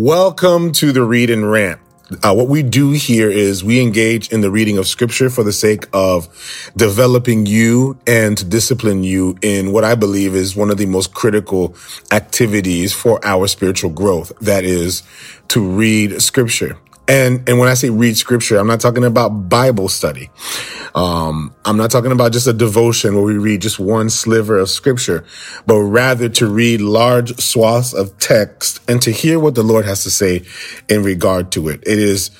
Welcome to the Read and Rant. Uh, what we do here is we engage in the reading of scripture for the sake of developing you and to discipline you in what I believe is one of the most critical activities for our spiritual growth. That is to read scripture. And, and when I say read scripture, I'm not talking about Bible study. Um, I'm not talking about just a devotion where we read just one sliver of scripture, but rather to read large swaths of text and to hear what the Lord has to say in regard to it. It is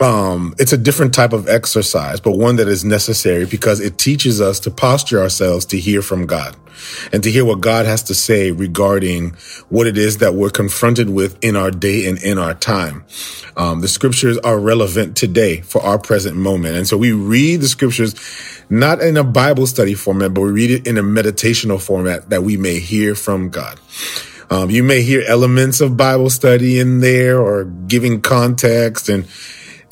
um, it's a different type of exercise, but one that is necessary because it teaches us to posture ourselves to hear from God and to hear what God has to say regarding what it is that we're confronted with in our day and in our time. Um, the scriptures are relevant today for our present moment. And so we read the scriptures not in a Bible study format, but we read it in a meditational format that we may hear from God. Um, you may hear elements of Bible study in there or giving context and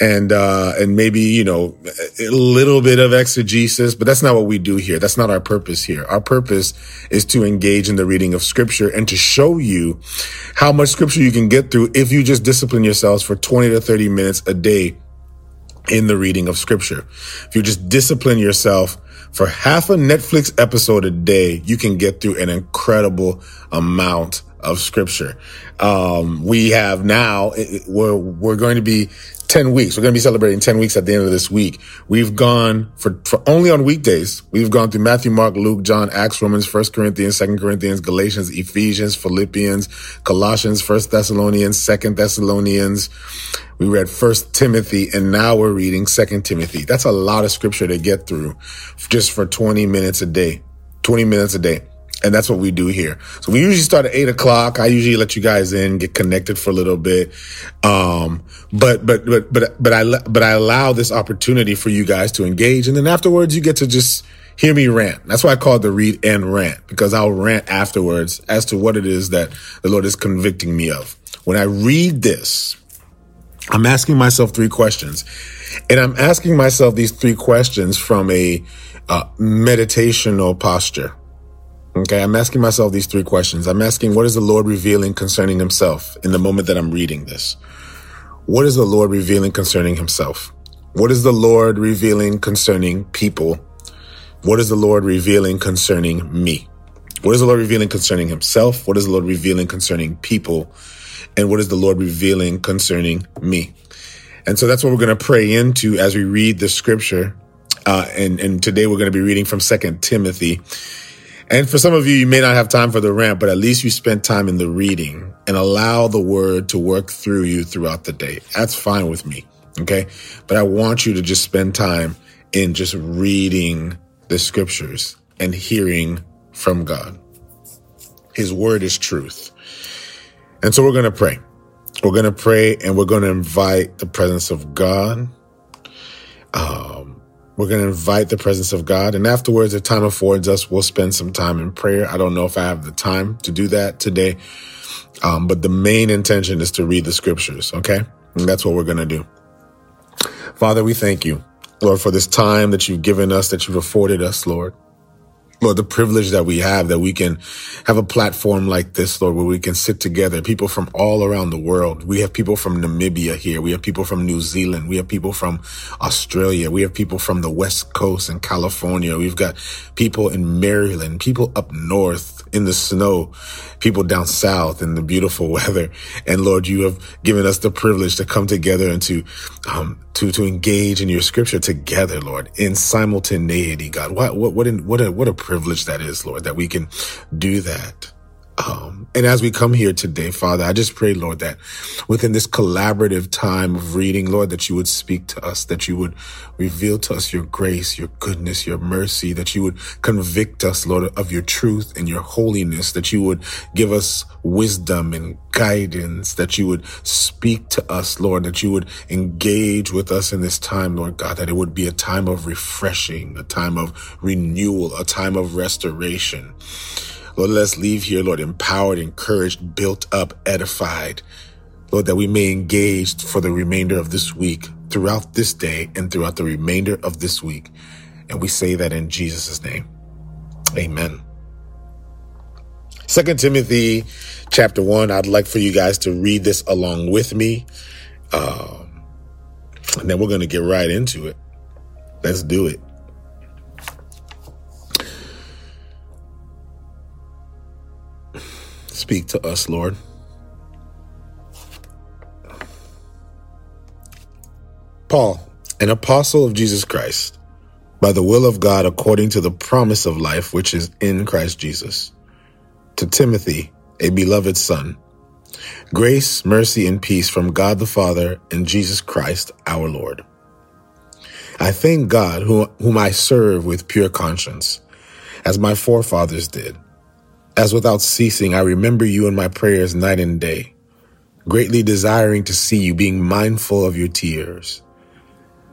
and uh, and maybe you know a little bit of exegesis, but that's not what we do here. That's not our purpose here. Our purpose is to engage in the reading of Scripture and to show you how much Scripture you can get through if you just discipline yourselves for twenty to thirty minutes a day in the reading of Scripture. If you just discipline yourself for half a Netflix episode a day, you can get through an incredible amount of scripture. Um, we have now, we're, we're going to be 10 weeks. We're going to be celebrating 10 weeks at the end of this week. We've gone for, for only on weekdays. We've gone through Matthew, Mark, Luke, John, Acts, Romans, 1 Corinthians, 2 Corinthians, Galatians, Ephesians, Philippians, Colossians, 1 Thessalonians, 2 Thessalonians. We read 1 Timothy and now we're reading 2 Timothy. That's a lot of scripture to get through just for 20 minutes a day. 20 minutes a day. And that's what we do here. So we usually start at eight o'clock. I usually let you guys in, get connected for a little bit. Um, but, but, but, but, but I, but I allow this opportunity for you guys to engage. And then afterwards, you get to just hear me rant. That's why I call it the read and rant because I'll rant afterwards as to what it is that the Lord is convicting me of. When I read this, I'm asking myself three questions and I'm asking myself these three questions from a uh, meditational posture. Okay, I'm asking myself these three questions. I'm asking, what is the Lord revealing concerning himself in the moment that I'm reading this? What is the Lord revealing concerning himself? What is the Lord revealing concerning people? What is the Lord revealing concerning me? What is the Lord revealing concerning himself? What is the Lord revealing concerning people? And what is the Lord revealing concerning me? And so that's what we're going to pray into as we read the scripture. Uh, and, and today we're going to be reading from Second Timothy. And for some of you, you may not have time for the rant, but at least you spent time in the reading and allow the word to work through you throughout the day. That's fine with me. Okay. But I want you to just spend time in just reading the scriptures and hearing from God. His word is truth. And so we're going to pray. We're going to pray and we're going to invite the presence of God. Um, we're going to invite the presence of God. And afterwards, if time affords us, we'll spend some time in prayer. I don't know if I have the time to do that today. Um, but the main intention is to read the scriptures. Okay. And that's what we're going to do. Father, we thank you, Lord, for this time that you've given us, that you've afforded us, Lord. Lord, the privilege that we have that we can have a platform like this, Lord, where we can sit together, people from all around the world. We have people from Namibia here. We have people from New Zealand. We have people from Australia. We have people from the West Coast and California. We've got people in Maryland, people up north in the snow, people down south in the beautiful weather. And Lord, you have given us the privilege to come together and to, um, to, to engage in your scripture together, Lord, in simultaneity, God. What, what, what, what a, what a privilege that is, Lord, that we can do that. Um, and as we come here today, Father, I just pray, Lord, that within this collaborative time of reading, Lord, that you would speak to us, that you would reveal to us your grace, your goodness, your mercy, that you would convict us, Lord, of your truth and your holiness, that you would give us wisdom and guidance, that you would speak to us, Lord, that you would engage with us in this time, Lord God, that it would be a time of refreshing, a time of renewal, a time of restoration. Lord, let us leave here, Lord, empowered, encouraged, built up, edified. Lord, that we may engage for the remainder of this week, throughout this day, and throughout the remainder of this week. And we say that in Jesus' name. Amen. Second Timothy chapter one. I'd like for you guys to read this along with me. Um, and then we're going to get right into it. Let's do it. Speak to us, Lord. Paul, an apostle of Jesus Christ, by the will of God according to the promise of life which is in Christ Jesus. To Timothy, a beloved son, grace, mercy, and peace from God the Father and Jesus Christ our Lord. I thank God whom I serve with pure conscience, as my forefathers did. As without ceasing I remember you in my prayers night and day, greatly desiring to see you, being mindful of your tears,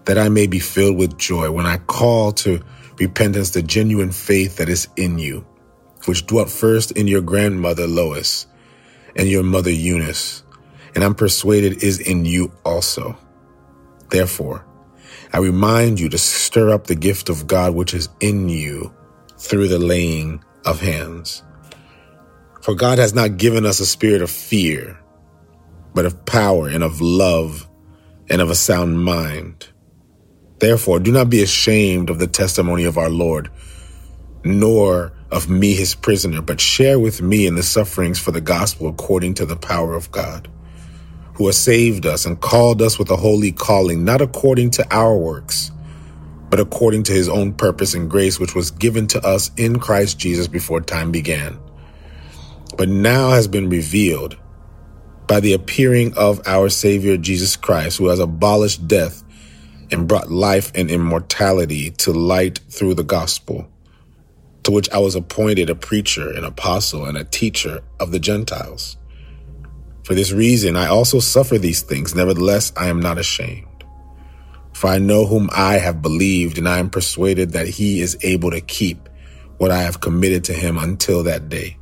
that I may be filled with joy when I call to repentance the genuine faith that is in you, which dwelt first in your grandmother Lois and your mother Eunice, and I'm persuaded is in you also. Therefore, I remind you to stir up the gift of God which is in you through the laying of hands. For God has not given us a spirit of fear, but of power and of love and of a sound mind. Therefore, do not be ashamed of the testimony of our Lord, nor of me, his prisoner, but share with me in the sufferings for the gospel according to the power of God, who has saved us and called us with a holy calling, not according to our works, but according to his own purpose and grace, which was given to us in Christ Jesus before time began but now has been revealed by the appearing of our Savior Jesus Christ, who has abolished death and brought life and immortality to light through the gospel, to which I was appointed a preacher, an apostle, and a teacher of the Gentiles. For this reason, I also suffer these things. Nevertheless, I am not ashamed. For I know whom I have believed, and I am persuaded that he is able to keep what I have committed to him until that day.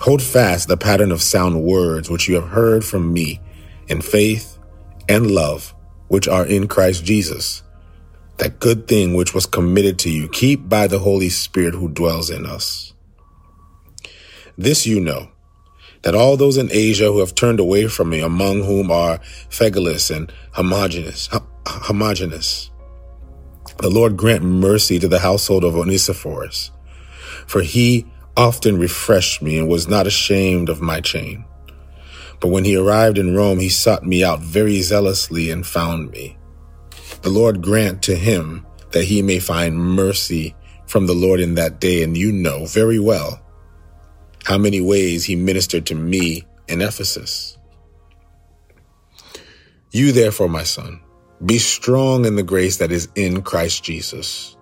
Hold fast the pattern of sound words which you have heard from me in faith and love which are in Christ Jesus. That good thing which was committed to you, keep by the Holy Spirit who dwells in us. This you know, that all those in Asia who have turned away from me, among whom are Phygelus and Hermogenes, Hermogenes, the Lord grant mercy to the household of Onesiphorus, for he often refreshed me and was not ashamed of my chain. But when he arrived in Rome, he sought me out very zealously and found me. The Lord grant to him that he may find mercy from the Lord in that day, and you know very well how many ways he ministered to me in Ephesus. You therefore, my son, be strong in the grace that is in Christ Jesus.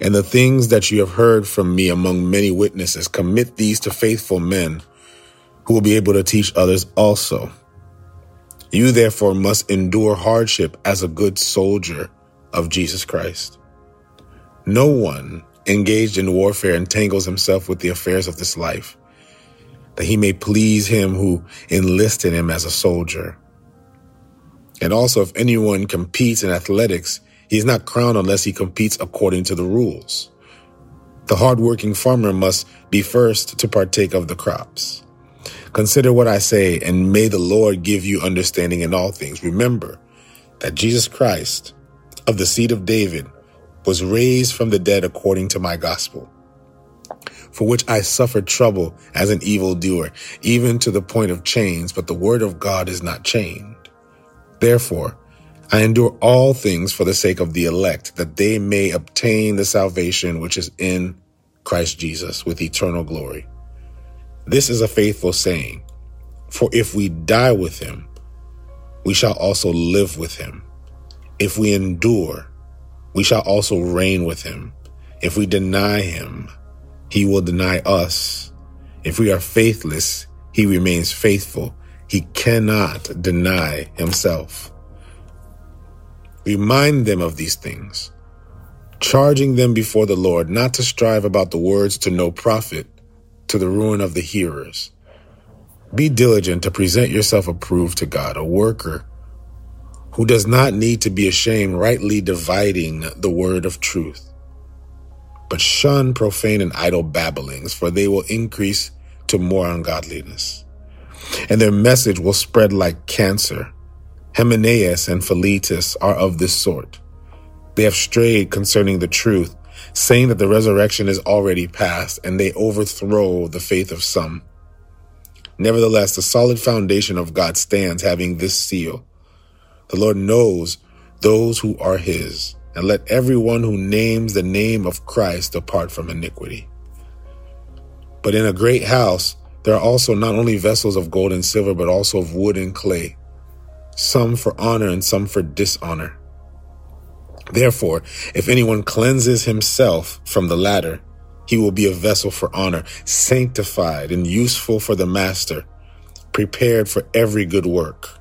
And the things that you have heard from me among many witnesses, commit these to faithful men who will be able to teach others also. You therefore must endure hardship as a good soldier of Jesus Christ. No one engaged in warfare entangles himself with the affairs of this life, that he may please him who enlisted him as a soldier. And also, if anyone competes in athletics, he is not crowned unless he competes according to the rules. The hardworking farmer must be first to partake of the crops. Consider what I say, and may the Lord give you understanding in all things. Remember that Jesus Christ, of the seed of David, was raised from the dead according to my gospel, for which I suffered trouble as an evildoer, even to the point of chains, but the word of God is not chained. Therefore, I endure all things for the sake of the elect, that they may obtain the salvation which is in Christ Jesus with eternal glory. This is a faithful saying, for if we die with him, we shall also live with him. If we endure, we shall also reign with him. If we deny him, he will deny us. If we are faithless, he remains faithful. He cannot deny himself. Remind them of these things, charging them before the Lord not to strive about the words to no profit, to the ruin of the hearers. Be diligent to present yourself approved to God, a worker who does not need to be ashamed, rightly dividing the word of truth. but shun profane and idle babblings, for they will increase to more ungodliness. And their message will spread like cancer. Hymenaeus and Philetus are of this sort. They have strayed concerning the truth, saying that the resurrection is already past, and they overthrow the faith of some. Nevertheless, the solid foundation of God stands, having this seal. The Lord knows those who are his, and let everyone who names the name of Christ depart from iniquity. But in a great house, there are also not only vessels of gold and silver, but also of wood and clay, some for honor and some for dishonor. Therefore, if anyone cleanses himself from the latter, he will be a vessel for honor, sanctified and useful for the master, prepared for every good work.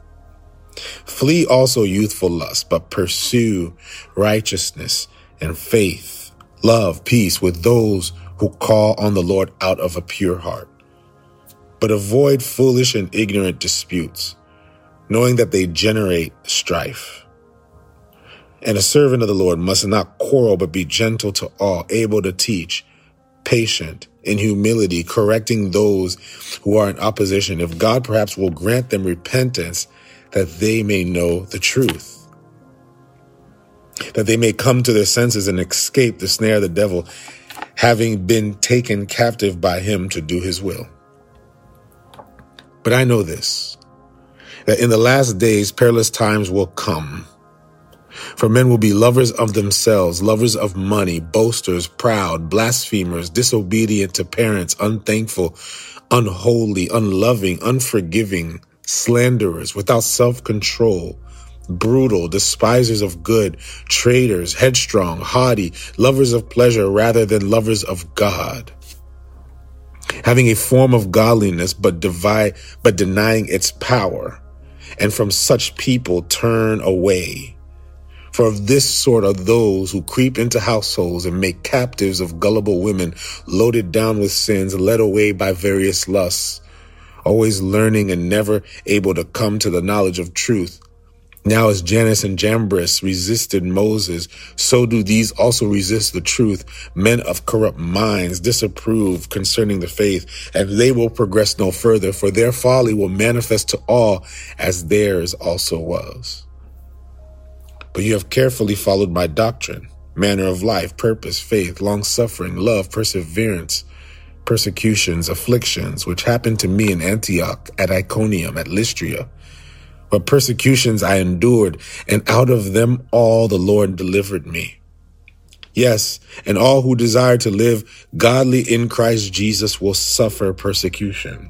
Flee also youthful lust, but pursue righteousness and faith, love, peace with those who call on the Lord out of a pure heart. But avoid foolish and ignorant disputes, knowing that they generate strife. And a servant of the Lord must not quarrel, but be gentle to all, able to teach, patient, in humility, correcting those who are in opposition, if God perhaps will grant them repentance that they may know the truth, that they may come to their senses and escape the snare of the devil, having been taken captive by him to do his will. But I know this, that in the last days perilous times will come for men will be lovers of themselves, lovers of money, boasters, proud, blasphemers, disobedient to parents, unthankful, unholy, unloving, unforgiving, slanderers, without self-control, brutal, despisers of good, traitors, headstrong, haughty, lovers of pleasure rather than lovers of God. Having a form of godliness, but divide, but denying its power. And from such people turn away. For of this sort are those who creep into households and make captives of gullible women, loaded down with sins, led away by various lusts, always learning and never able to come to the knowledge of truth. Now as Jannes and Jambres resisted Moses, so do these also resist the truth. Men of corrupt minds disapprove concerning the faith, and they will progress no further, for their folly will manifest to all as theirs also was. But you have carefully followed my doctrine, manner of life, purpose, faith, long suffering, love, perseverance, persecutions, afflictions, which happened to me in Antioch, at Iconium, at Lystra. But persecutions I endured, and out of them all the Lord delivered me. Yes, and all who desire to live godly in Christ Jesus will suffer persecution.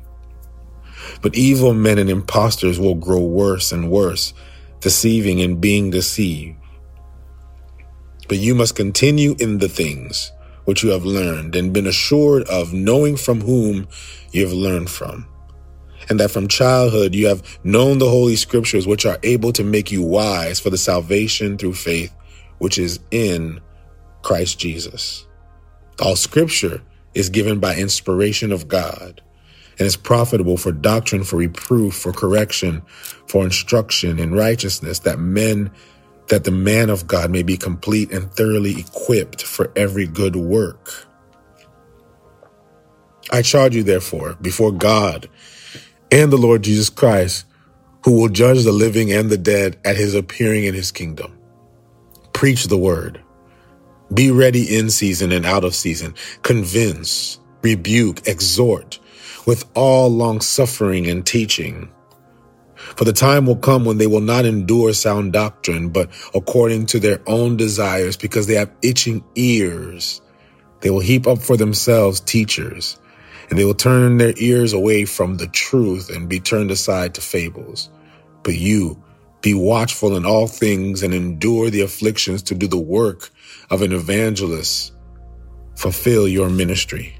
But evil men and impostors will grow worse and worse deceiving and being deceived. But you must continue in the things which you have learned and been assured of knowing from whom you have learned from. And that from childhood you have known the holy scriptures which are able to make you wise for the salvation through faith which is in Christ Jesus. All scripture is given by inspiration of God and is profitable for doctrine, for reproof, for correction, for instruction in righteousness, that men, that the man of God may be complete and thoroughly equipped for every good work. I charge you, therefore, before God and the Lord Jesus Christ, who will judge the living and the dead at his appearing in his kingdom. Preach the word. Be ready in season and out of season. Convince, rebuke, exhort with all long suffering and teaching. For the time will come when they will not endure sound doctrine, but according to their own desires, because they have itching ears, they will heap up for themselves teachers, and they will turn their ears away from the truth and be turned aside to fables. But you, be watchful in all things and endure the afflictions to do the work of an evangelist. Fulfill your ministry.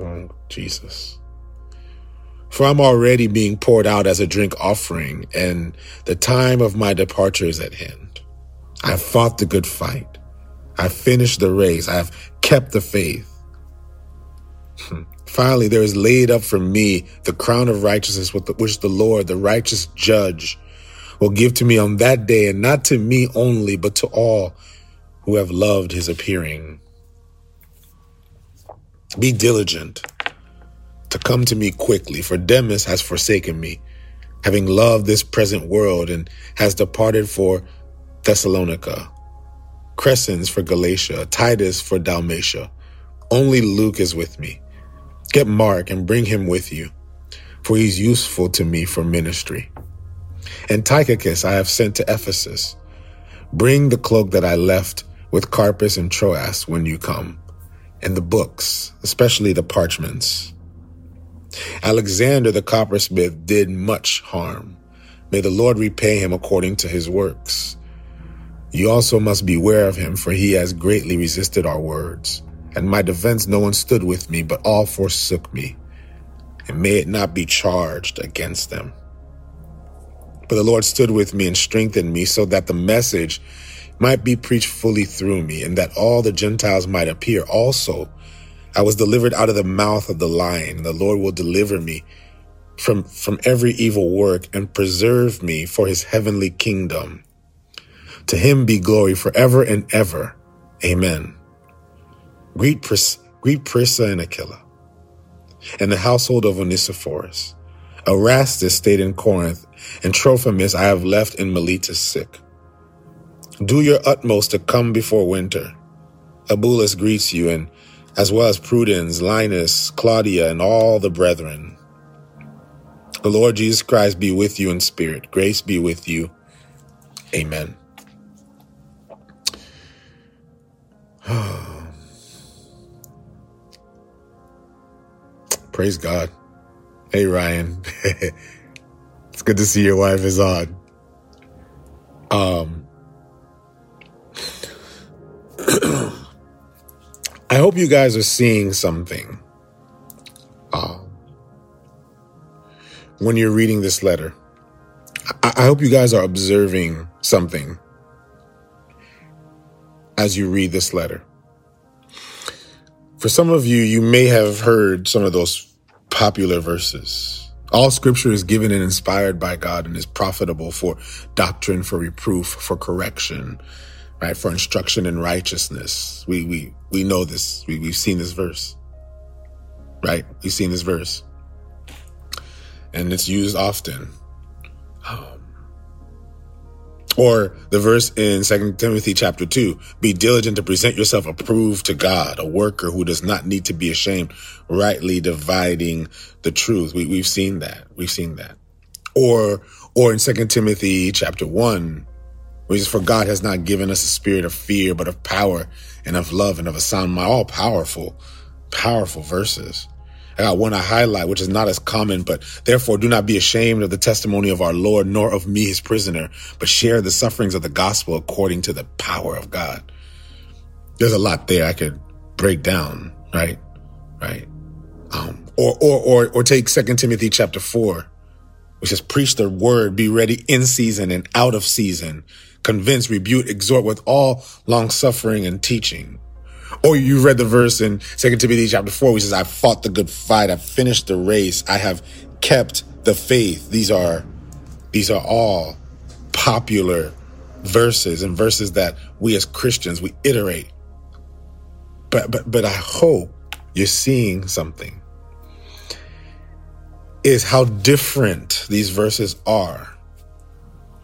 Oh, Jesus. For I'm already being poured out as a drink offering, and the time of my departure is at hand. I have fought the good fight. I've finished the race. I have kept the faith. Finally, there is laid up for me the crown of righteousness, which the Lord, the righteous judge, will give to me on that day, and not to me only, but to all who have loved his appearing. Be diligent to come to me quickly, for Demas has forsaken me, having loved this present world, and has departed for Thessalonica. Crescens for Galatia, Titus for Dalmatia. Only Luke is with me. Get Mark and bring him with you, for he's useful to me for ministry. And Tychicus I have sent to Ephesus. Bring the cloak that I left with Carpus and Troas when you come, and the books, especially the parchments. Alexander the coppersmith did much harm. May the Lord repay him according to his works. You also must beware of him, for he has greatly resisted our words. At my defense, no one stood with me, but all forsook me. And may it not be charged against them. But the Lord stood with me and strengthened me so that the message might be preached fully through me and that all the Gentiles might appear also. I was delivered out of the mouth of the lion. The Lord will deliver me from, from every evil work and preserve me for his heavenly kingdom. To him be glory forever and ever. Amen. Greet, Pris- Prisca and Aquila and the household of Onesiphorus. Erastus stayed in Corinth, and Trophimus I have left in Miletus sick. Do your utmost to come before winter. Eubulus greets you, and as well as Prudence, Linus, Claudia, and all the brethren. The Lord Jesus Christ be with you in spirit. Grace be with you. Amen. Praise God. Hey, Ryan. it's good to see your wife is on. Um, I hope you guys are seeing something uh, when you're reading this letter. I, I hope you guys are observing something as you read this letter. For some of you, you may have heard some of those popular verses. All scripture is given and inspired by God and is profitable for doctrine, for reproof, for correction, right? For instruction in righteousness. We, we, we know this. We, we've seen this verse, right? We've seen this verse and it's used often. Um, or the verse in Second Timothy chapter 2, be diligent to present yourself approved to God, a worker who does not need to be ashamed, rightly dividing the truth. We, we've seen that. We've seen that. Or, or in Second Timothy chapter 1, which is for God has not given us a spirit of fear, but of power and of love and of a sound mind. All powerful, powerful verses. I got one I highlight, which is not as common, but therefore do not be ashamed of the testimony of our Lord, nor of me, his prisoner, but share the sufferings of the gospel according to the power of God. There's a lot there I could break down, right? Right. Um, or, or, or, or take second Timothy chapter four, which says, preach the word, be ready in season and out of season, convince, rebuke, exhort with all long suffering and teaching. Or you read the verse in Second Timothy chapter four, which says, "I fought the good fight, I finished the race, I have kept the faith." These are these are all popular verses and verses that we as Christians we iterate. But but but I hope you're seeing something. Is how different these verses are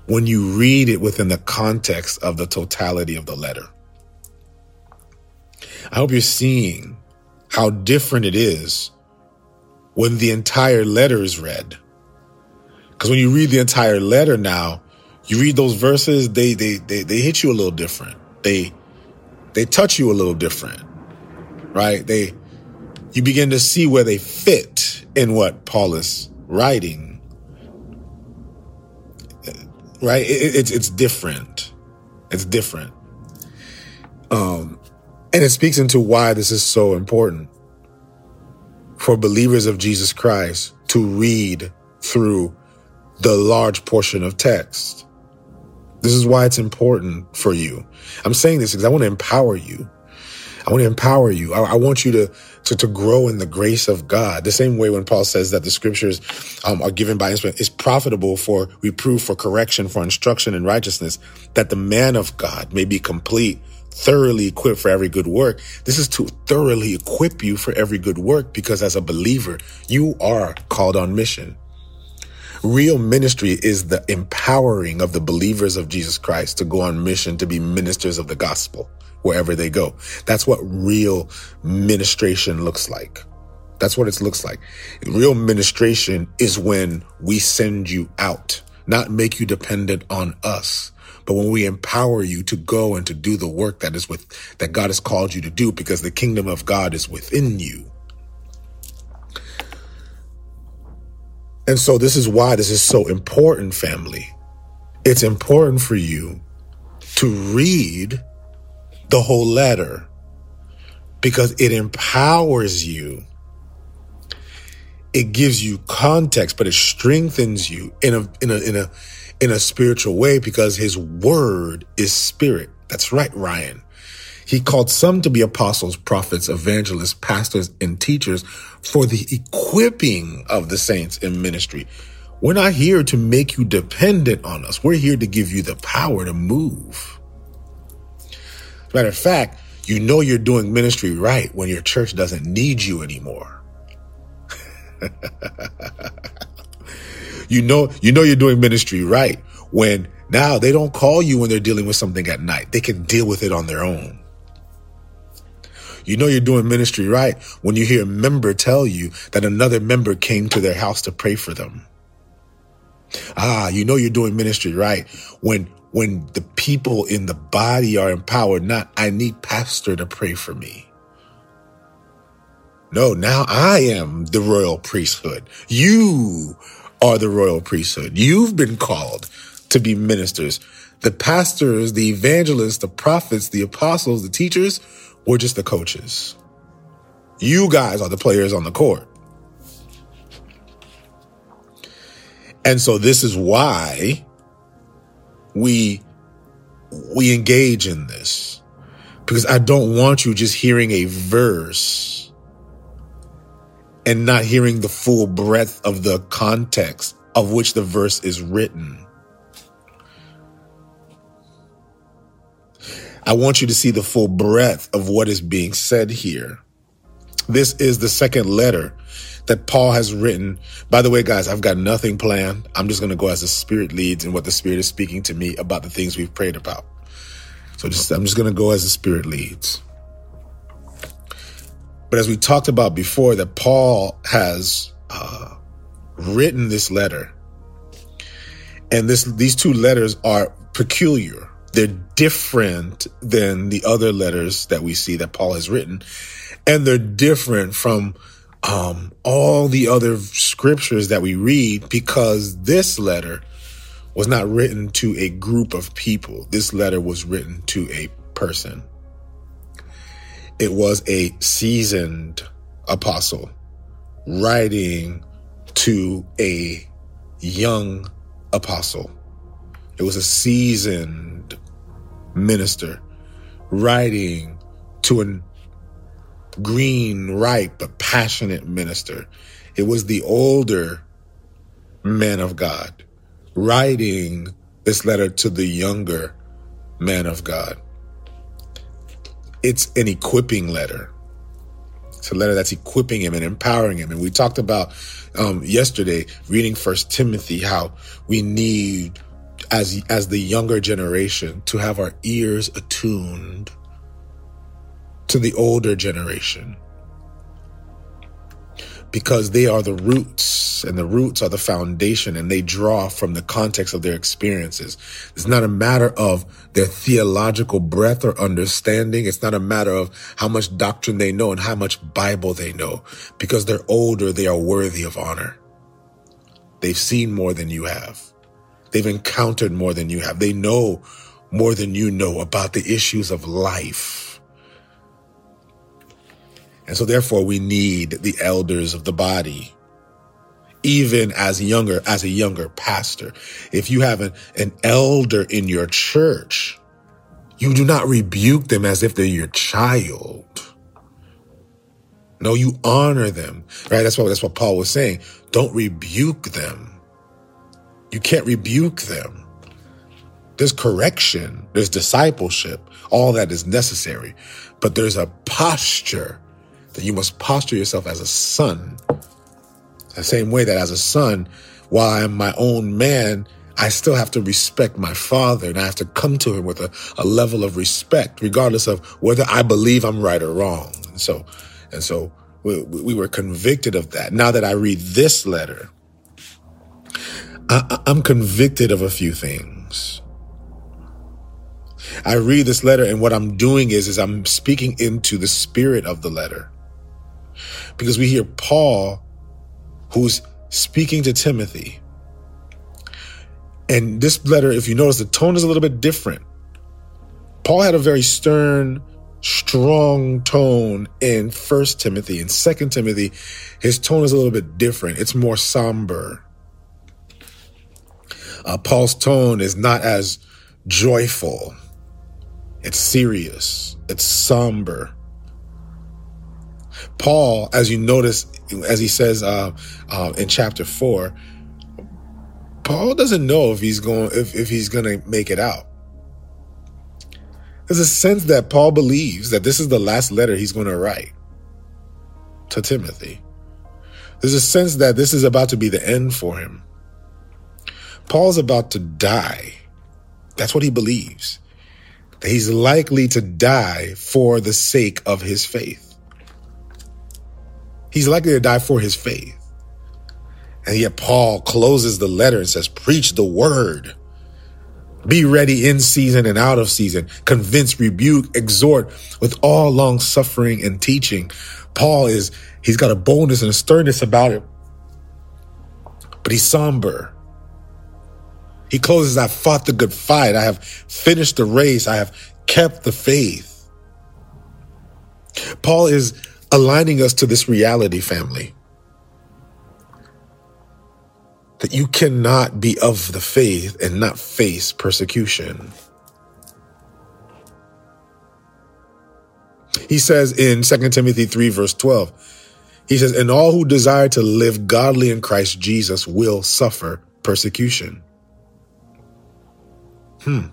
when you read it within the context of the totality of the letter. I hope you're seeing how different it is when the entire letter is read. Because when you read the entire letter now, you read those verses, they, they, they, they hit you a little different. They, they touch you a little different, right? They, you begin to see where they fit in what Paul is writing, right? It, it's, it's different. It's different. Um, and it speaks into why this is so important for believers of Jesus Christ to read through the large portion of text. This is why it's important for you. I'm saying this because I want to empower you. I want to empower you. I, I want you to, to, to grow in the grace of God. The same way when Paul says that the scriptures um, are given by inspiration is profitable for reproof, for correction, for instruction in righteousness, that the man of God may be complete, thoroughly equipped for every good work. This is to thoroughly equip you for every good work because as a believer, you are called on mission. Real ministry is the empowering of the believers of Jesus Christ to go on mission to be ministers of the gospel wherever they go. That's what real ministration looks like. That's what it looks like. Real ministration is when we send you out, not make you dependent on us. But when we empower you to go and to do the work that is with, that God has called you to do because the kingdom of God is within you. And so this is why this is so important, family. It's important for you to read the whole letter because it empowers you. It gives you context, but it strengthens you in a, in a, in a, in a spiritual way because his word is spirit. That's right, Ryan. He called some to be apostles, prophets, evangelists, pastors, and teachers for the equipping of the saints in ministry. We're not here to make you dependent on us. We're here to give you the power to move. matter of fact, you know you're doing ministry right when your church doesn't need you anymore. you know, you know you're doing ministry right when now they don't call you when they're dealing with something at night. They can deal with it on their own. You know you're doing ministry right when you hear a member tell you that another member came to their house to pray for them. Ah, you know you're doing ministry right when when the people in the body are empowered, not I need pastor to pray for me. No, now I am the royal priesthood. You are the royal priesthood. You've been called to be ministers. The pastors, the evangelists, the prophets, the apostles, the teachers, we're just the coaches. You guys are the players on the court. And so this is why we we engage in this. Because I don't want you just hearing a verse and not hearing the full breadth of the context of which the verse is written. I want you to see the full breadth of what is being said here. This is the second letter that Paul has written. By the way, guys, I've got nothing planned. I'm just going to go as the Spirit leads and what the Spirit is speaking to me about the things we've prayed about. So just, I'm just going to go as the Spirit leads. But as we talked about before, that Paul has uh, written this letter, and this these two letters are peculiar. They're different than the other letters that we see that Paul has written. And they're different from um, all the other scriptures that we read because this letter was not written to a group of people. This letter was written to a person. It was a seasoned apostle writing to a young apostle. It was a seasoned minister writing to a green, ripe, but passionate minister. It was the older man of God writing this letter to the younger man of God. It's an equipping letter. It's a letter that's equipping him and empowering him. And we talked about um, yesterday reading First Timothy how we need as as the younger generation to have our ears attuned to the older generation because they are the roots and the roots are the foundation and they draw from the context of their experiences. It's not a matter of their theological breadth or understanding. It's not a matter of how much doctrine they know and how much Bible they know because they're older. They are worthy of honor. They've seen more than you have. They've encountered more than you have. They know more than you know about the issues of life. And so therefore we need the elders of the body. Even as younger, as a younger pastor, if you have an, an elder in your church, you do not rebuke them as if they're your child. No, you honor them, right? That's what, that's what Paul was saying. Don't rebuke them you can't rebuke them. There's correction, there's discipleship, all that is necessary. But there's a posture that you must posture yourself as a son. The same way that as a son, while I'm my own man, I still have to respect my father and I have to come to him with a, a level of respect, regardless of whether I believe I'm right or wrong. And so, and so we, we were convicted of that. Now that I read this letter, I, I'm convicted of a few things. I read this letter and what I'm doing is, is I'm speaking into the spirit of the letter because we hear Paul who's speaking to Timothy. And this letter, if you notice, the tone is a little bit different. Paul had a very stern, strong tone in First Timothy. In Second Timothy, his tone is a little bit different. It's more somber. Uh, Paul's tone is not as joyful. It's serious. It's somber. Paul, as you notice, as he says uh, uh, in chapter four, Paul doesn't know if he's going if, if he's going to make it out. There's a sense that Paul believes that this is the last letter he's going to write to Timothy. There's a sense that this is about to be the end for him. Paul's about to die. That's what he believes. That he's likely to die for the sake of his faith. He's likely to die for his faith. And yet Paul closes the letter and says, preach the word. Be ready in season and out of season. Convince, rebuke, exhort with all long suffering and teaching. Paul is, he's got a boldness and a sternness about it, but he's somber. He closes, I fought the good fight. I have finished the race. I have kept the faith. Paul is aligning us to this reality, family. that you cannot be of the faith and not face persecution. He says in 2 Timothy 3, verse 12, he says, And all who desire to live godly in Christ Jesus will suffer persecution. Hmm.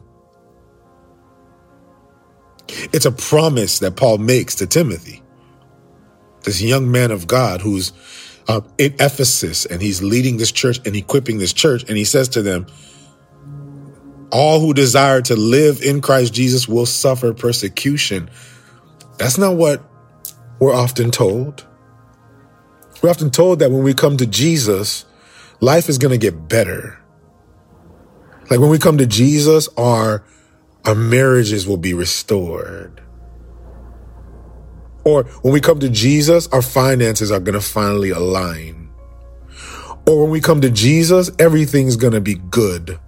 It's a promise that Paul makes to Timothy, this young man of God who's uh, in Ephesus and he's leading this church and equipping this church. And he says to them, all who desire to live in Christ Jesus will suffer persecution. That's not what we're often told. We're often told that when we come to Jesus, life is going to get better. Like when we come to Jesus, our, our marriages will be restored. Or when we come to Jesus, our finances are going to finally align. Or when we come to Jesus, everything's going to be good.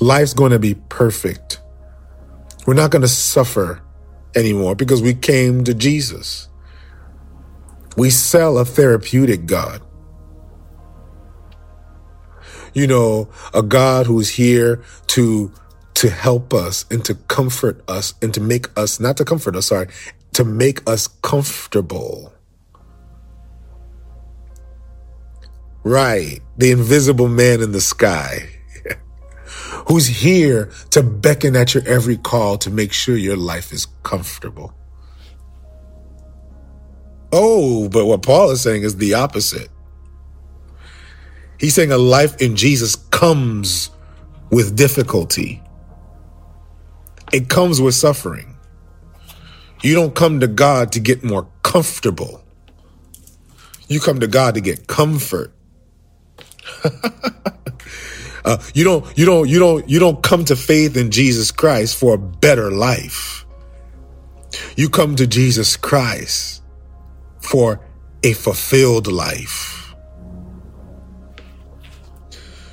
Life's going to be perfect. We're not going to suffer anymore because we came to Jesus. We sell a therapeutic God. You know, a God who's here to to help us and to comfort us and to make us not to comfort us, sorry, to make us comfortable. Right. The invisible man in the sky who's here to beckon at your every call to make sure your life is comfortable. Oh, but what Paul is saying is the opposite. He's saying a life in Jesus comes with difficulty. It comes with suffering. You don't come to God to get more comfortable. You come to God to get comfort. uh, you don't, you don't, you don't, you don't come to faith in Jesus Christ for a better life. You come to Jesus Christ for a fulfilled life.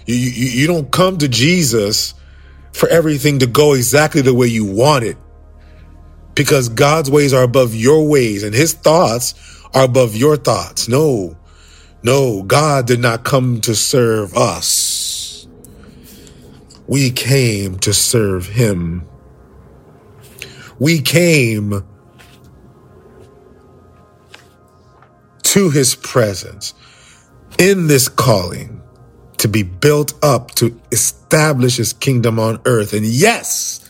You, you, you don't come to Jesus for everything to go exactly the way you want it because God's ways are above your ways and his thoughts are above your thoughts. No, no, God did not come to serve us. We came to serve him. We came to his presence in this calling to be built up to establish his kingdom on earth. And yes,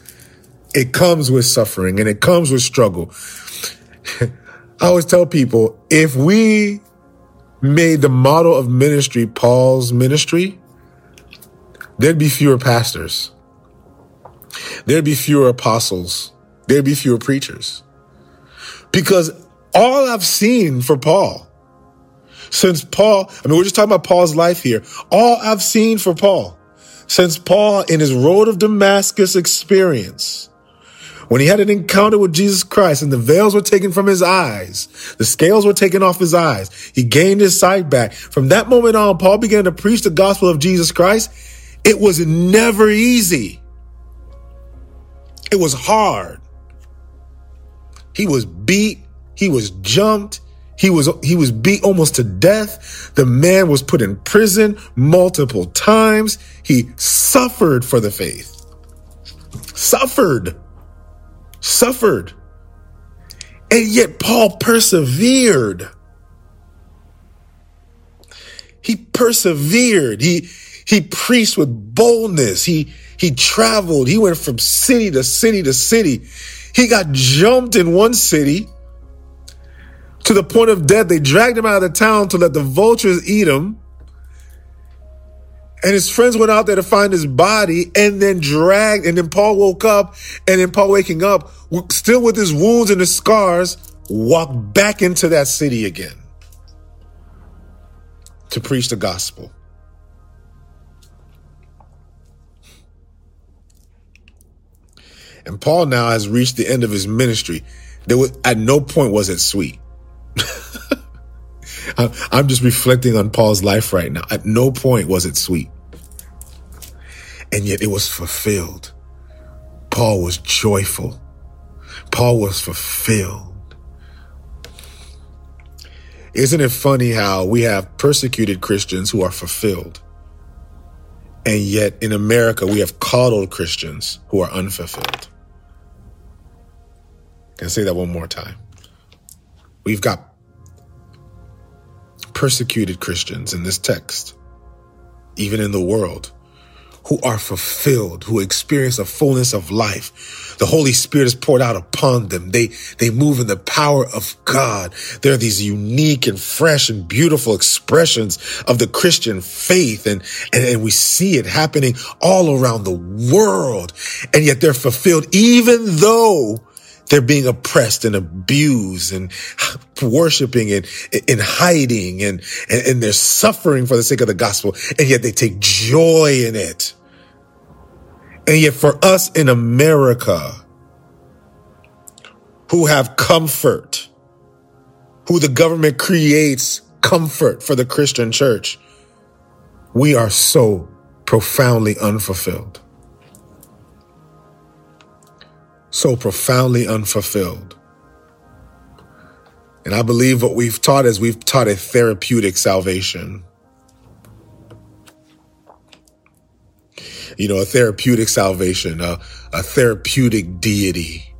it comes with suffering and it comes with struggle. I always tell people if we made the model of ministry Paul's ministry, there'd be fewer pastors. There'd be fewer apostles. There'd be fewer preachers. Because all I've seen for Paul, since Paul, I mean, we're just talking about Paul's life here. All I've seen for Paul, since Paul in his road of Damascus experience, when he had an encounter with Jesus Christ and the veils were taken from his eyes, the scales were taken off his eyes, he gained his sight back. From that moment on, Paul began to preach the gospel of Jesus Christ. It was never easy. It was hard. He was beat. He was jumped. He was, he was beat almost to death. The man was put in prison multiple times. He suffered for the faith. Suffered suffered. And yet Paul persevered. He persevered. He, he preached with boldness. He, he traveled. He went from city to city to city. He got jumped in one city to the point of death. They dragged him out of the town to let the vultures eat him. And his friends went out there to find his body and then dragged. And then Paul woke up and then Paul waking up, still with his wounds and his scars, walked back into that city again to preach the gospel. And Paul now has reached the end of his ministry. There was, at no point was it sweet. I'm just reflecting on Paul's life right now. At no point was it sweet. And yet it was fulfilled. Paul was joyful. Paul was fulfilled. Isn't it funny how we have persecuted Christians who are fulfilled? And yet in America, we have coddled Christians who are unfulfilled. Can I say that one more time? We've got persecuted Christians in this text, even in the world, who are fulfilled, who experience the fullness of life. The Holy Spirit is poured out upon them. They, they move in the power of God. There are these unique and fresh and beautiful expressions of the Christian faith. And, and, and we see it happening all around the world. And yet they're fulfilled, even though they're being oppressed and abused and worshiping and, and hiding and, and, and they're suffering for the sake of the gospel. And yet they take joy in it. And yet for us in America who have comfort, who the government creates comfort for the Christian church, we are so profoundly unfulfilled. so profoundly unfulfilled. And I believe what we've taught is we've taught a therapeutic salvation. You know, a therapeutic salvation, a, a therapeutic deity,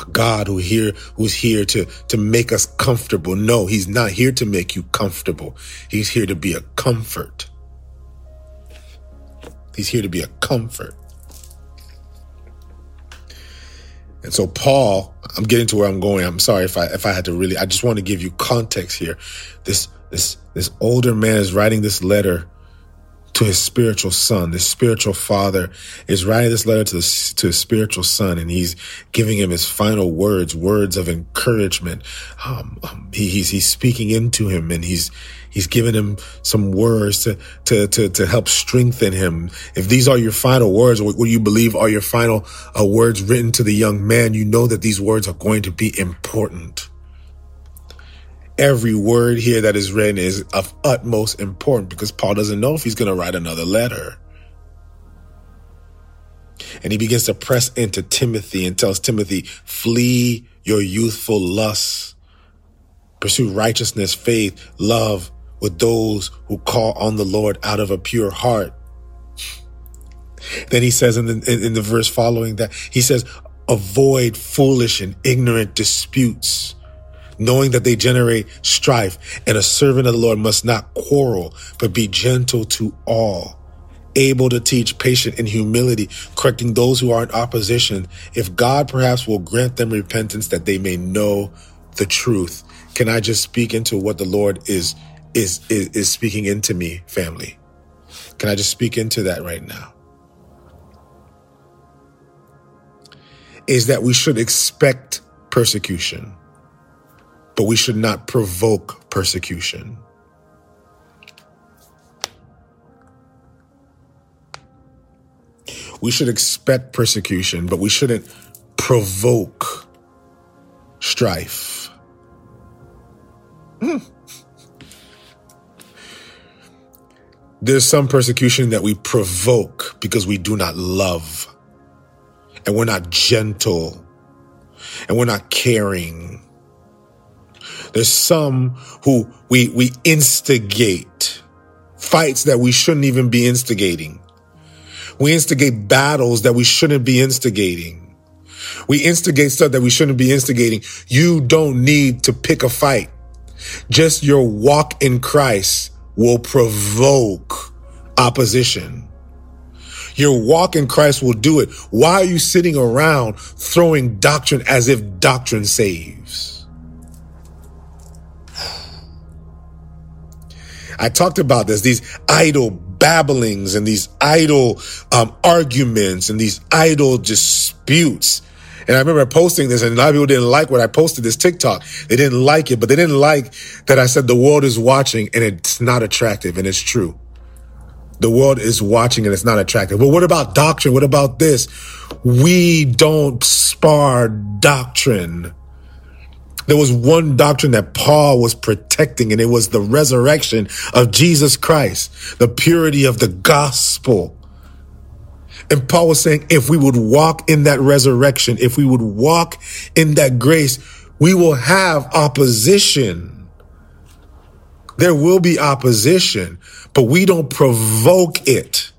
a God who here, who's here to, to make us comfortable. No, he's not here to make you comfortable. He's here to be a comfort. He's here to be a comfort. And so Paul, I'm getting to where I'm going. I'm sorry if I if I had to really I just want to give you context here. This this this older man is writing this letter to his spiritual son. This spiritual father is writing this letter to, the, to his spiritual son, and he's giving him his final words, words of encouragement. Um, um, he, he's he's speaking into him, and he's he's given him some words to to to to help strengthen him. If these are your final words, or what you believe are your final uh, words written to the young man, you know that these words are going to be important every word here that is written is of utmost importance because Paul doesn't know if he's going to write another letter. And he begins to press into Timothy and tells Timothy, flee your youthful lusts, pursue righteousness, faith, love with those who call on the Lord out of a pure heart. Then he says in the, in the verse following that, he says, avoid foolish and ignorant disputes knowing that they generate strife. And a servant of the Lord must not quarrel, but be gentle to all, able to teach, patient in humility, correcting those who are in opposition. If God perhaps will grant them repentance that they may know the truth. Can I just speak into what the Lord is is is, is speaking into me, family? Can I just speak into that right now? Is that we should expect persecution, but we should not provoke persecution. We should expect persecution, but we shouldn't provoke strife. Hmm. There's some persecution that we provoke because we do not love and we're not gentle and we're not caring. There's some who we, we instigate fights that we shouldn't even be instigating. We instigate battles that we shouldn't be instigating. We instigate stuff that we shouldn't be instigating. You don't need to pick a fight. Just your walk in Christ will provoke opposition. Your walk in Christ will do it. Why are you sitting around throwing doctrine as if doctrine saves? I talked about this, these idle babblings and these idle um, arguments and these idle disputes and I remember posting this and a lot of people didn't like what I posted this TikTok. They didn't like it, but they didn't like that I said the world is watching and it's not attractive and it's true. The world is watching and it's not attractive. But what about doctrine? What about this? We don't spar doctrine. There was one doctrine that Paul was protecting and it was the resurrection of Jesus Christ, the purity of the gospel. And Paul was saying, if we would walk in that resurrection, if we would walk in that grace, we will have opposition. There will be opposition, but we don't provoke it.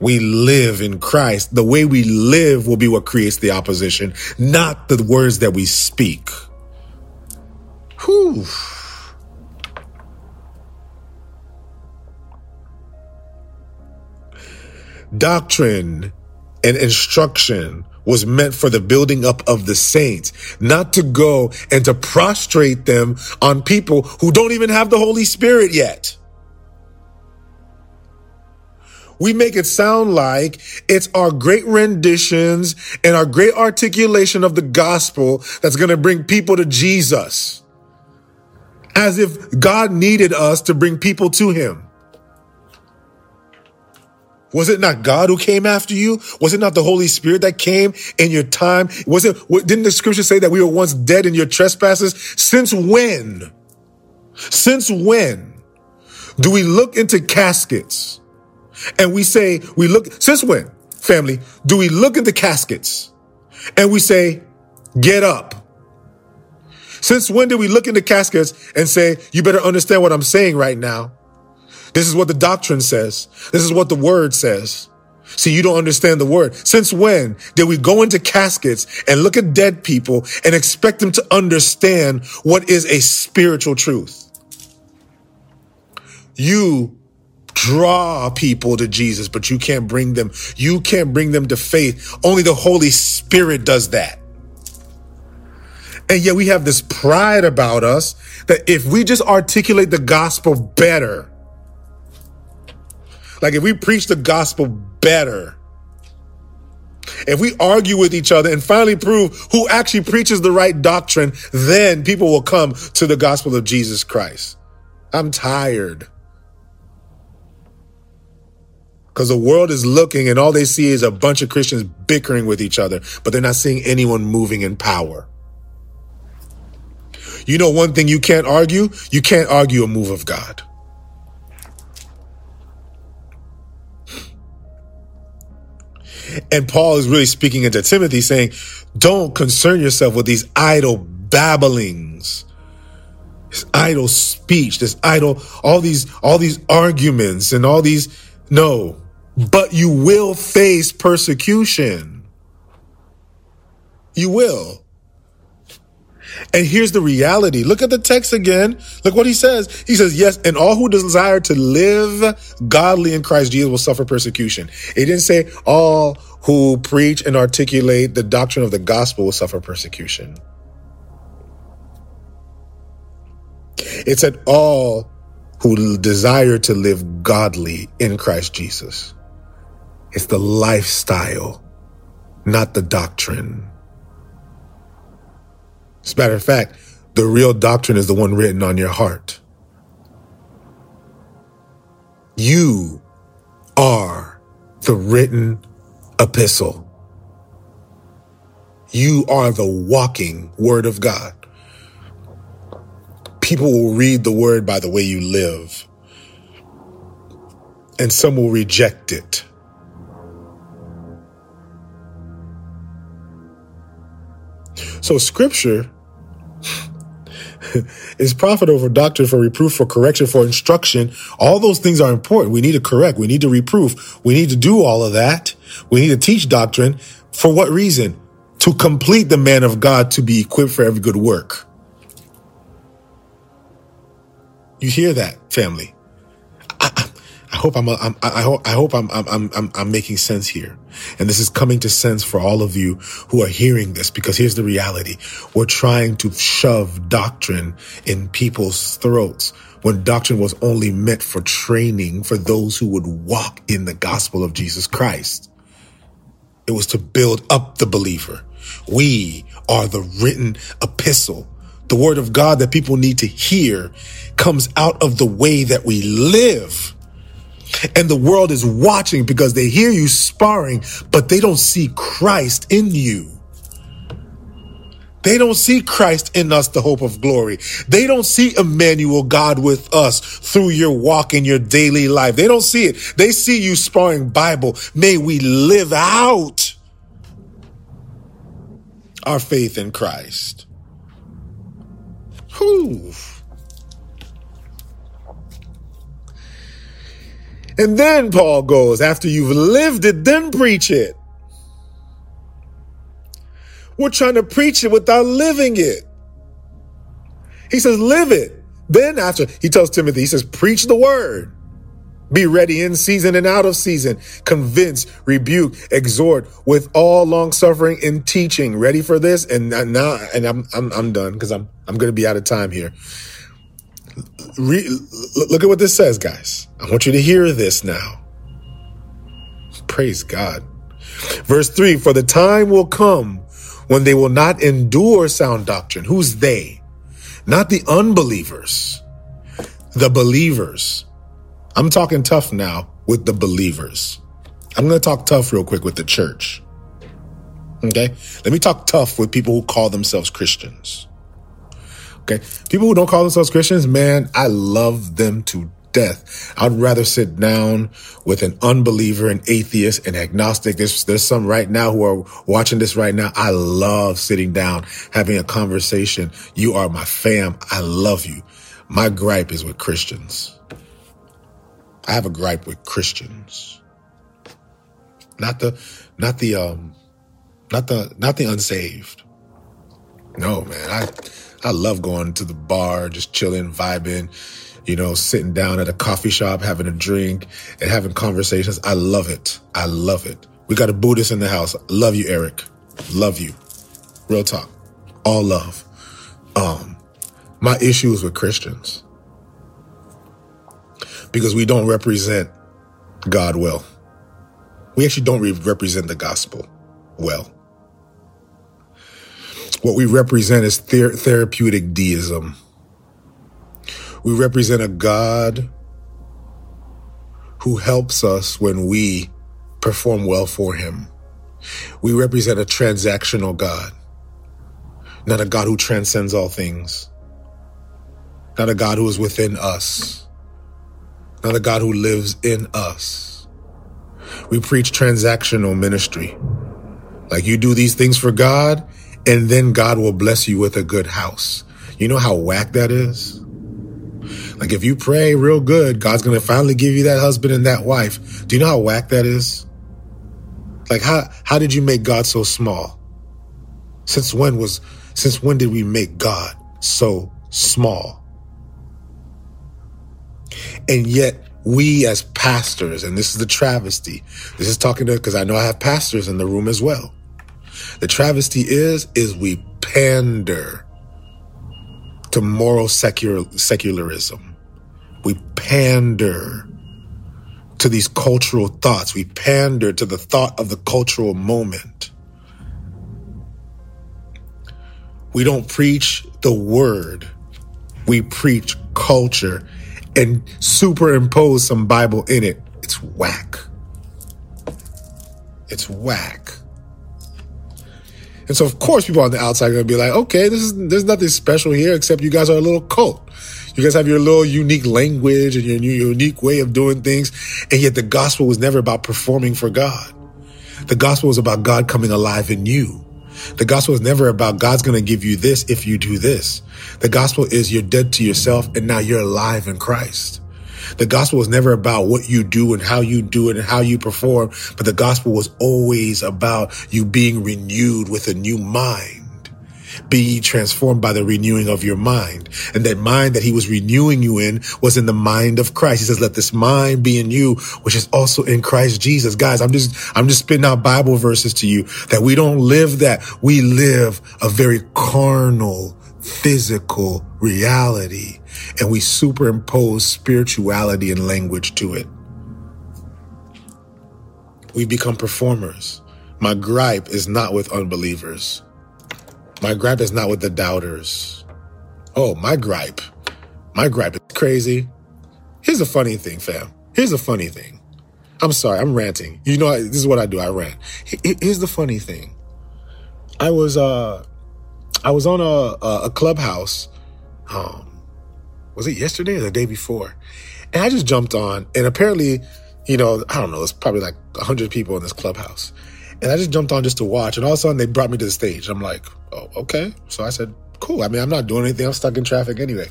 We live in Christ. The way we live will be what creates the opposition, not the words that we speak. Whew. Doctrine and instruction was meant for the building up of the saints, not to go and to prostrate them on people who don't even have the Holy Spirit yet. We make it sound like it's our great renditions and our great articulation of the gospel that's going to bring people to Jesus. As if God needed us to bring people to him. Was it not God who came after you? Was it not the Holy Spirit that came in your time? Was it, didn't the scripture say that we were once dead in your trespasses? Since when? Since when do we look into caskets and we say, we look, since when, family, do we look into caskets and we say, get up? Since when do we look into caskets and say, you better understand what I'm saying right now? This is what the doctrine says. This is what the word says. See, you don't understand the word. Since when did we go into caskets and look at dead people and expect them to understand what is a spiritual truth? You draw people to Jesus, but you can't bring them, you can't bring them to faith. Only the Holy Spirit does that. And yet we have this pride about us that if we just articulate the gospel better, like if we preach the gospel better, if we argue with each other and finally prove who actually preaches the right doctrine, then people will come to the gospel of Jesus Christ. I'm tired. Because the world is looking and all they see is a bunch of Christians bickering with each other, but they're not seeing anyone moving in power. You know, one thing you can't argue? You can't argue a move of God. And Paul is really speaking into Timothy saying, don't concern yourself with these idle babblings, this idle speech, this idle, all these, all these arguments and all these, no, but you will face persecution. You will. And here's the reality. Look at the text again. Look what he says. He says, yes, and all who desire to live godly in Christ Jesus will suffer persecution. It didn't say all who preach and articulate the doctrine of the gospel will suffer persecution. It said all who desire to live godly in Christ Jesus. It's the lifestyle, not the doctrine. As a matter of fact, the real doctrine is the one written on your heart. You are the written epistle. You are the walking word of God. People will read the word by the way you live, and some will reject it. So, scripture is profitable for doctrine, for reproof, for correction, for instruction. All those things are important. We need to correct. We need to reproof. We need to do all of that. We need to teach doctrine. For what reason? To complete the man of God to be equipped for every good work. You hear that, family? Hope I'm, I'm, I hope, I hope I'm, I'm, I'm, I'm making sense here. And this is coming to sense for all of you who are hearing this, because here's the reality. We're trying to shove doctrine in people's throats when doctrine was only meant for training for those who would walk in the gospel of Jesus Christ. It was to build up the believer. We are the written epistle. The word of God that people need to hear comes out of the way that we live. And the world is watching because they hear you sparring, but they don't see Christ in you. They don't see Christ in us, the hope of glory. They don't see Emmanuel, God with us through your walk in your daily life. They don't see it. They see you sparring Bible. May we live out our faith in Christ. Whew. And then Paul goes, after you've lived it, then preach it. We're trying to preach it without living it. He says, live it. Then after he tells Timothy, he says, preach the word. Be ready in season and out of season. Convince, rebuke, exhort with all long suffering and teaching. Ready for this? And now, and I'm, I'm, I'm done because I'm, I'm going to be out of time here. Re- look at what this says, guys. I want you to hear this now. Praise God. Verse 3 For the time will come when they will not endure sound doctrine. Who's they? Not the unbelievers, the believers. I'm talking tough now with the believers. I'm going to talk tough real quick with the church. Okay? Let me talk tough with people who call themselves Christians. Okay. People who don't call themselves Christians, man, I love them to death. I'd rather sit down with an unbeliever, an atheist, an agnostic. There's, there's some right now who are watching this right now. I love sitting down, having a conversation. You are my fam. I love you. My gripe is with Christians. I have a gripe with Christians. Not the, not the, um, not the, not the unsaved. No, man. I, I love going to the bar, just chilling, vibing, you know, sitting down at a coffee shop, having a drink and having conversations. I love it. I love it. We got a Buddhist in the house. Love you, Eric. Love you. Real talk. All love. Um, my issue is with Christians because we don't represent God well. We actually don't re- represent the gospel well. What we represent is ther- therapeutic deism. We represent a God who helps us when we perform well for him. We represent a transactional God, not a God who transcends all things, not a God who is within us, not a God who lives in us. We preach transactional ministry. Like you do these things for God, and then God will bless you with a good house. You know how whack that is? Like if you pray real good, God's going to finally give you that husband and that wife. Do you know how whack that is? Like how how did you make God so small? Since when was Since when did we make God so small? And yet, we as pastors, and this is the travesty, this is talking to, because I know I have pastors in the room as well. The travesty is, is we pander to moral secular, secularism. We pander to these cultural thoughts. We pander to the thought of the cultural moment. We don't preach the word. We preach culture and superimpose some Bible in it. It's whack. It's whack. And so, of course, people on the outside are going to be like, okay, this is, there's nothing special here except you guys are a little cult. You guys have your little unique language and your unique way of doing things. And yet the gospel was never about performing for God. The gospel was about God coming alive in you. The gospel is never about God's going to give you this if you do this. The gospel is you're dead to yourself and now you're alive in Christ. The gospel was never about what you do and how you do it and how you perform, but the gospel was always about you being renewed with a new mind. Be transformed by the renewing of your mind. And that mind that he was renewing you in was in the mind of Christ. He says, let this mind be in you, which is also in Christ Jesus. Guys, I'm just, I'm just spitting out Bible verses to you that we don't live that. We live a very carnal, physical reality and we superimpose spirituality and language to it. We become performers. My gripe is not with unbelievers. My gripe is not with the doubters. Oh, my gripe. My gripe is crazy. Here's a funny thing, fam. Here's a funny thing. I'm sorry, I'm ranting. You know, this is what I do. I rant. Here's the funny thing. I was uh I was on a a clubhouse. Um, was it yesterday or the day before? And I just jumped on, and apparently, you know, I don't know, it's probably like hundred people in this clubhouse. And I just jumped on just to watch. And all of a sudden they brought me to the stage. I'm like, oh, okay. So I said, cool. I mean, I'm not doing anything. I'm stuck in traffic anyway.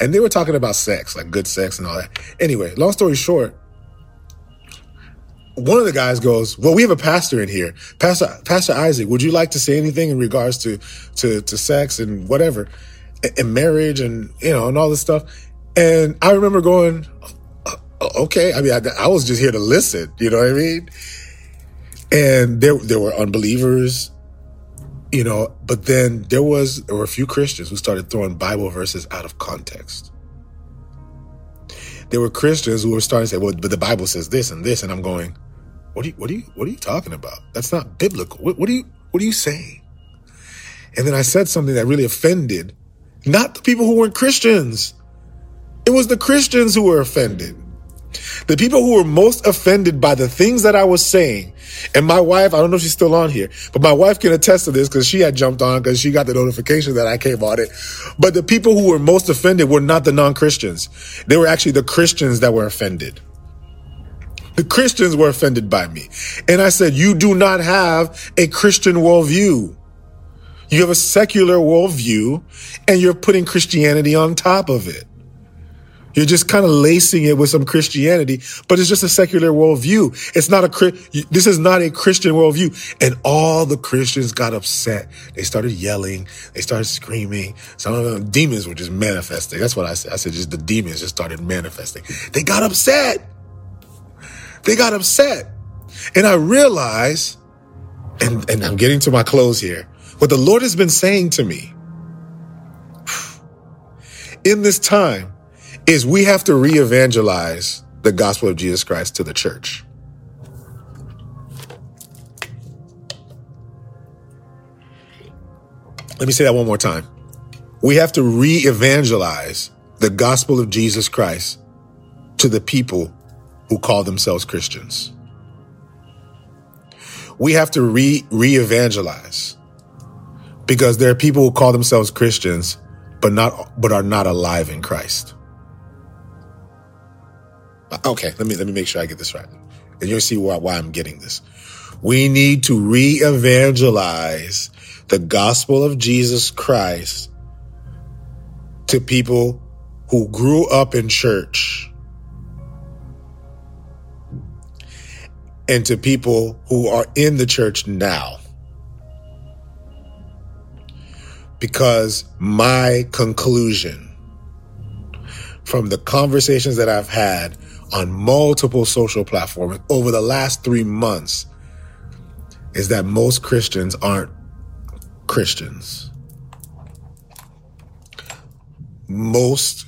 And they were talking about sex, like good sex and all that. Anyway, long story short, one of the guys goes, well, we have a pastor in here. Pastor, Pastor Isaac, would you like to say anything in regards to, to, to sex and whatever and marriage and, you know, and all this stuff? And I remember going, okay. I mean, I, I was just here to listen. You know what I mean? and there there were unbelievers you know but then there was there were a few christians who started throwing bible verses out of context there were christians who were starting to say well but the bible says this and this and i'm going what are you what are you what are you talking about that's not biblical what, what are you what are you saying and then i said something that really offended not the people who weren't christians it was the christians who were offended the people who were most offended by the things that I was saying, and my wife, I don't know if she's still on here, but my wife can attest to this because she had jumped on because she got the notification that I came on it. But the people who were most offended were not the non-Christians. They were actually the Christians that were offended. The Christians were offended by me. And I said, you do not have a Christian worldview. You have a secular worldview and you're putting Christianity on top of it. You're just kind of lacing it with some Christianity, but it's just a secular worldview. It's not a, this is not a Christian worldview. And all the Christians got upset. They started yelling. They started screaming. Some of them demons were just manifesting. That's what I said. I said just the demons just started manifesting. They got upset. They got upset. And I realized, and, and I'm getting to my close here, what the Lord has been saying to me in this time is we have to re-evangelize the gospel of Jesus Christ to the church. Let me say that one more time. We have to re-evangelize the gospel of Jesus Christ to the people who call themselves Christians. We have to re re-evangelize because there are people who call themselves Christians but not but are not alive in Christ. Okay, let me let me make sure I get this right, and you'll see why, why I'm getting this. We need to re-evangelize the gospel of Jesus Christ to people who grew up in church and to people who are in the church now. because my conclusion from the conversations that I've had on multiple social platforms over the last three months is that most Christians aren't Christians. Most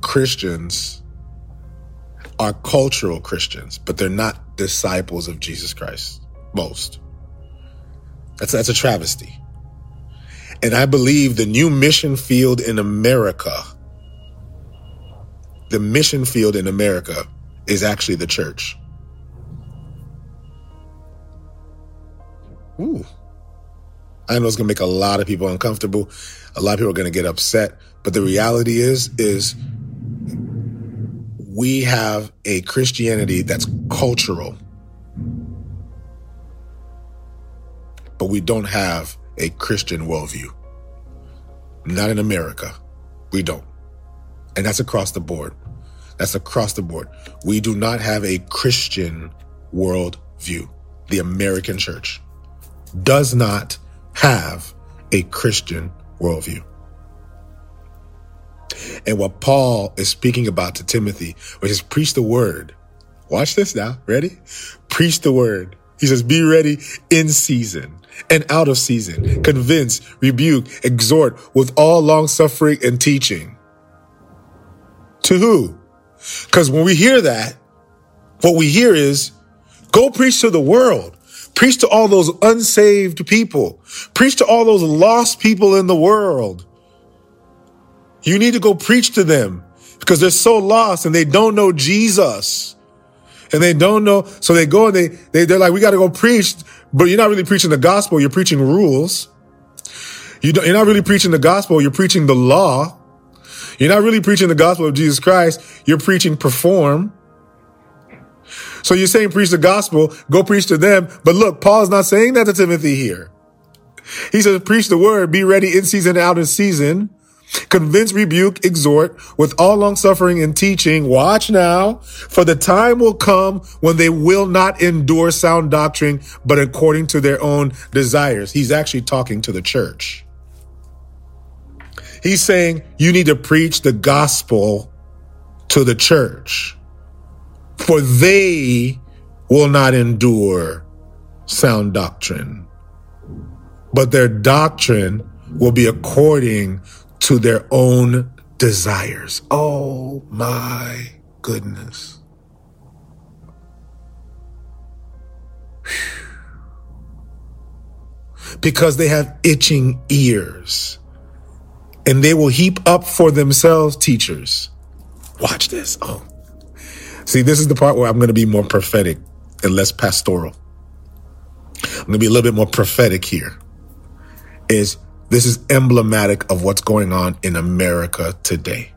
Christians are cultural Christians, but they're not disciples of Jesus Christ. Most. That's, that's a travesty. And I believe the new mission field in America, the mission field in America is actually the church. Ooh. I know it's going to make a lot of people uncomfortable. A lot of people are going to get upset. But the reality is, is we have a Christianity that's cultural, but we don't have a Christian worldview. Not in America. We don't. And that's across the board. That's across the board. We do not have a Christian worldview. The American church does not have a Christian worldview. And what Paul is speaking about to Timothy, which is preach the word. Watch this now. Ready? Preach the word. He says, be ready in season and out of season. Convince, rebuke, exhort with all long suffering and teaching. To who? Because when we hear that, what we hear is go preach to the world. Preach to all those unsaved people. Preach to all those lost people in the world. You need to go preach to them because they're so lost and they don't know Jesus. And they don't know. So they go and they, they they're like, we got to go preach, but you're not really preaching the gospel. You're preaching rules. You don't, you're not really preaching the gospel. You're preaching the law. You're not really preaching the gospel of Jesus Christ. You're preaching perform. So you're saying preach the gospel, go preach to them. But look, Paul's not saying that to Timothy here. He says, preach the word, be ready in season, out in season. Convince, rebuke, exhort with all long suffering and teaching. Watch now, for the time will come when they will not endure sound doctrine, but according to their own desires. He's actually talking to the church. He's saying you need to preach the gospel to the church, for they will not endure sound doctrine, but their doctrine will be according to their own desires. Oh my goodness. Because they have itching ears and they will heap up for themselves teachers. Watch this. Oh, see, this is the part where I'm going to be more prophetic and less pastoral. I'm going to be a little bit more prophetic here. Is this is emblematic of what's going on in America today.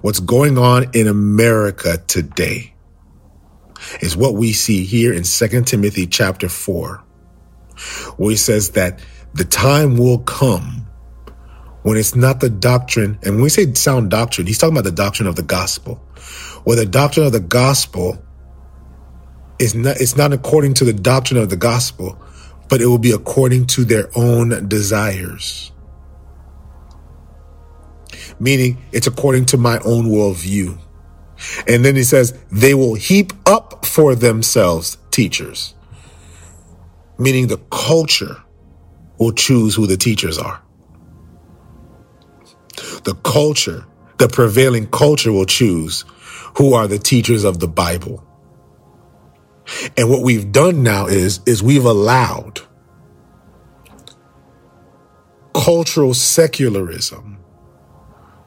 What's going on in America today is what we see here in 2 Timothy chapter 4, where he says that the time will come when it's not the doctrine, and when we say sound doctrine, he's talking about the doctrine of the gospel, where the doctrine of the gospel is not, it's not according to the doctrine of the gospel, but it will be according to their own desires. Meaning it's according to my own worldview. And then he says, they will heap up for themselves teachers. Meaning the culture will choose who the teachers are. The culture, the prevailing culture will choose who are the teachers of the Bible. And what we've done now is, is we've allowed cultural secularism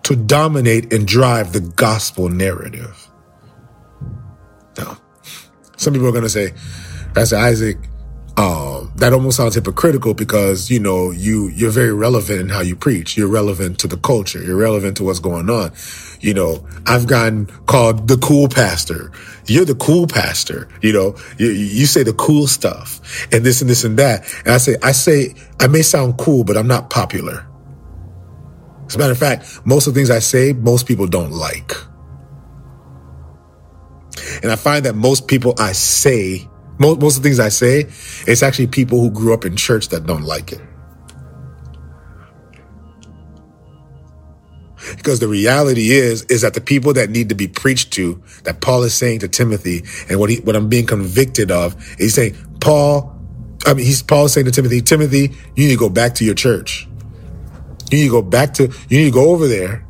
to dominate and drive the gospel narrative. Now, some people are going to say, Pastor Isaac, um, that almost sounds hypocritical because you know you you're very relevant in how you preach. You're relevant to the culture. You're relevant to what's going on. You know, I've gotten called the cool pastor. You're the cool pastor. You know, you, you say the cool stuff and this and this and that. And I say, I say, I may sound cool, but I'm not popular. As a matter of fact, most of the things I say, most people don't like. And I find that most people I say most, most of the things I say, it's actually people who grew up in church that don't like it. Because the reality is, is that the people that need to be preached to, that Paul is saying to Timothy, and what he, what I'm being convicted of, he's saying, Paul, I mean, he's Paul saying to Timothy, Timothy, you need to go back to your church. You need to go back to, you need to go over there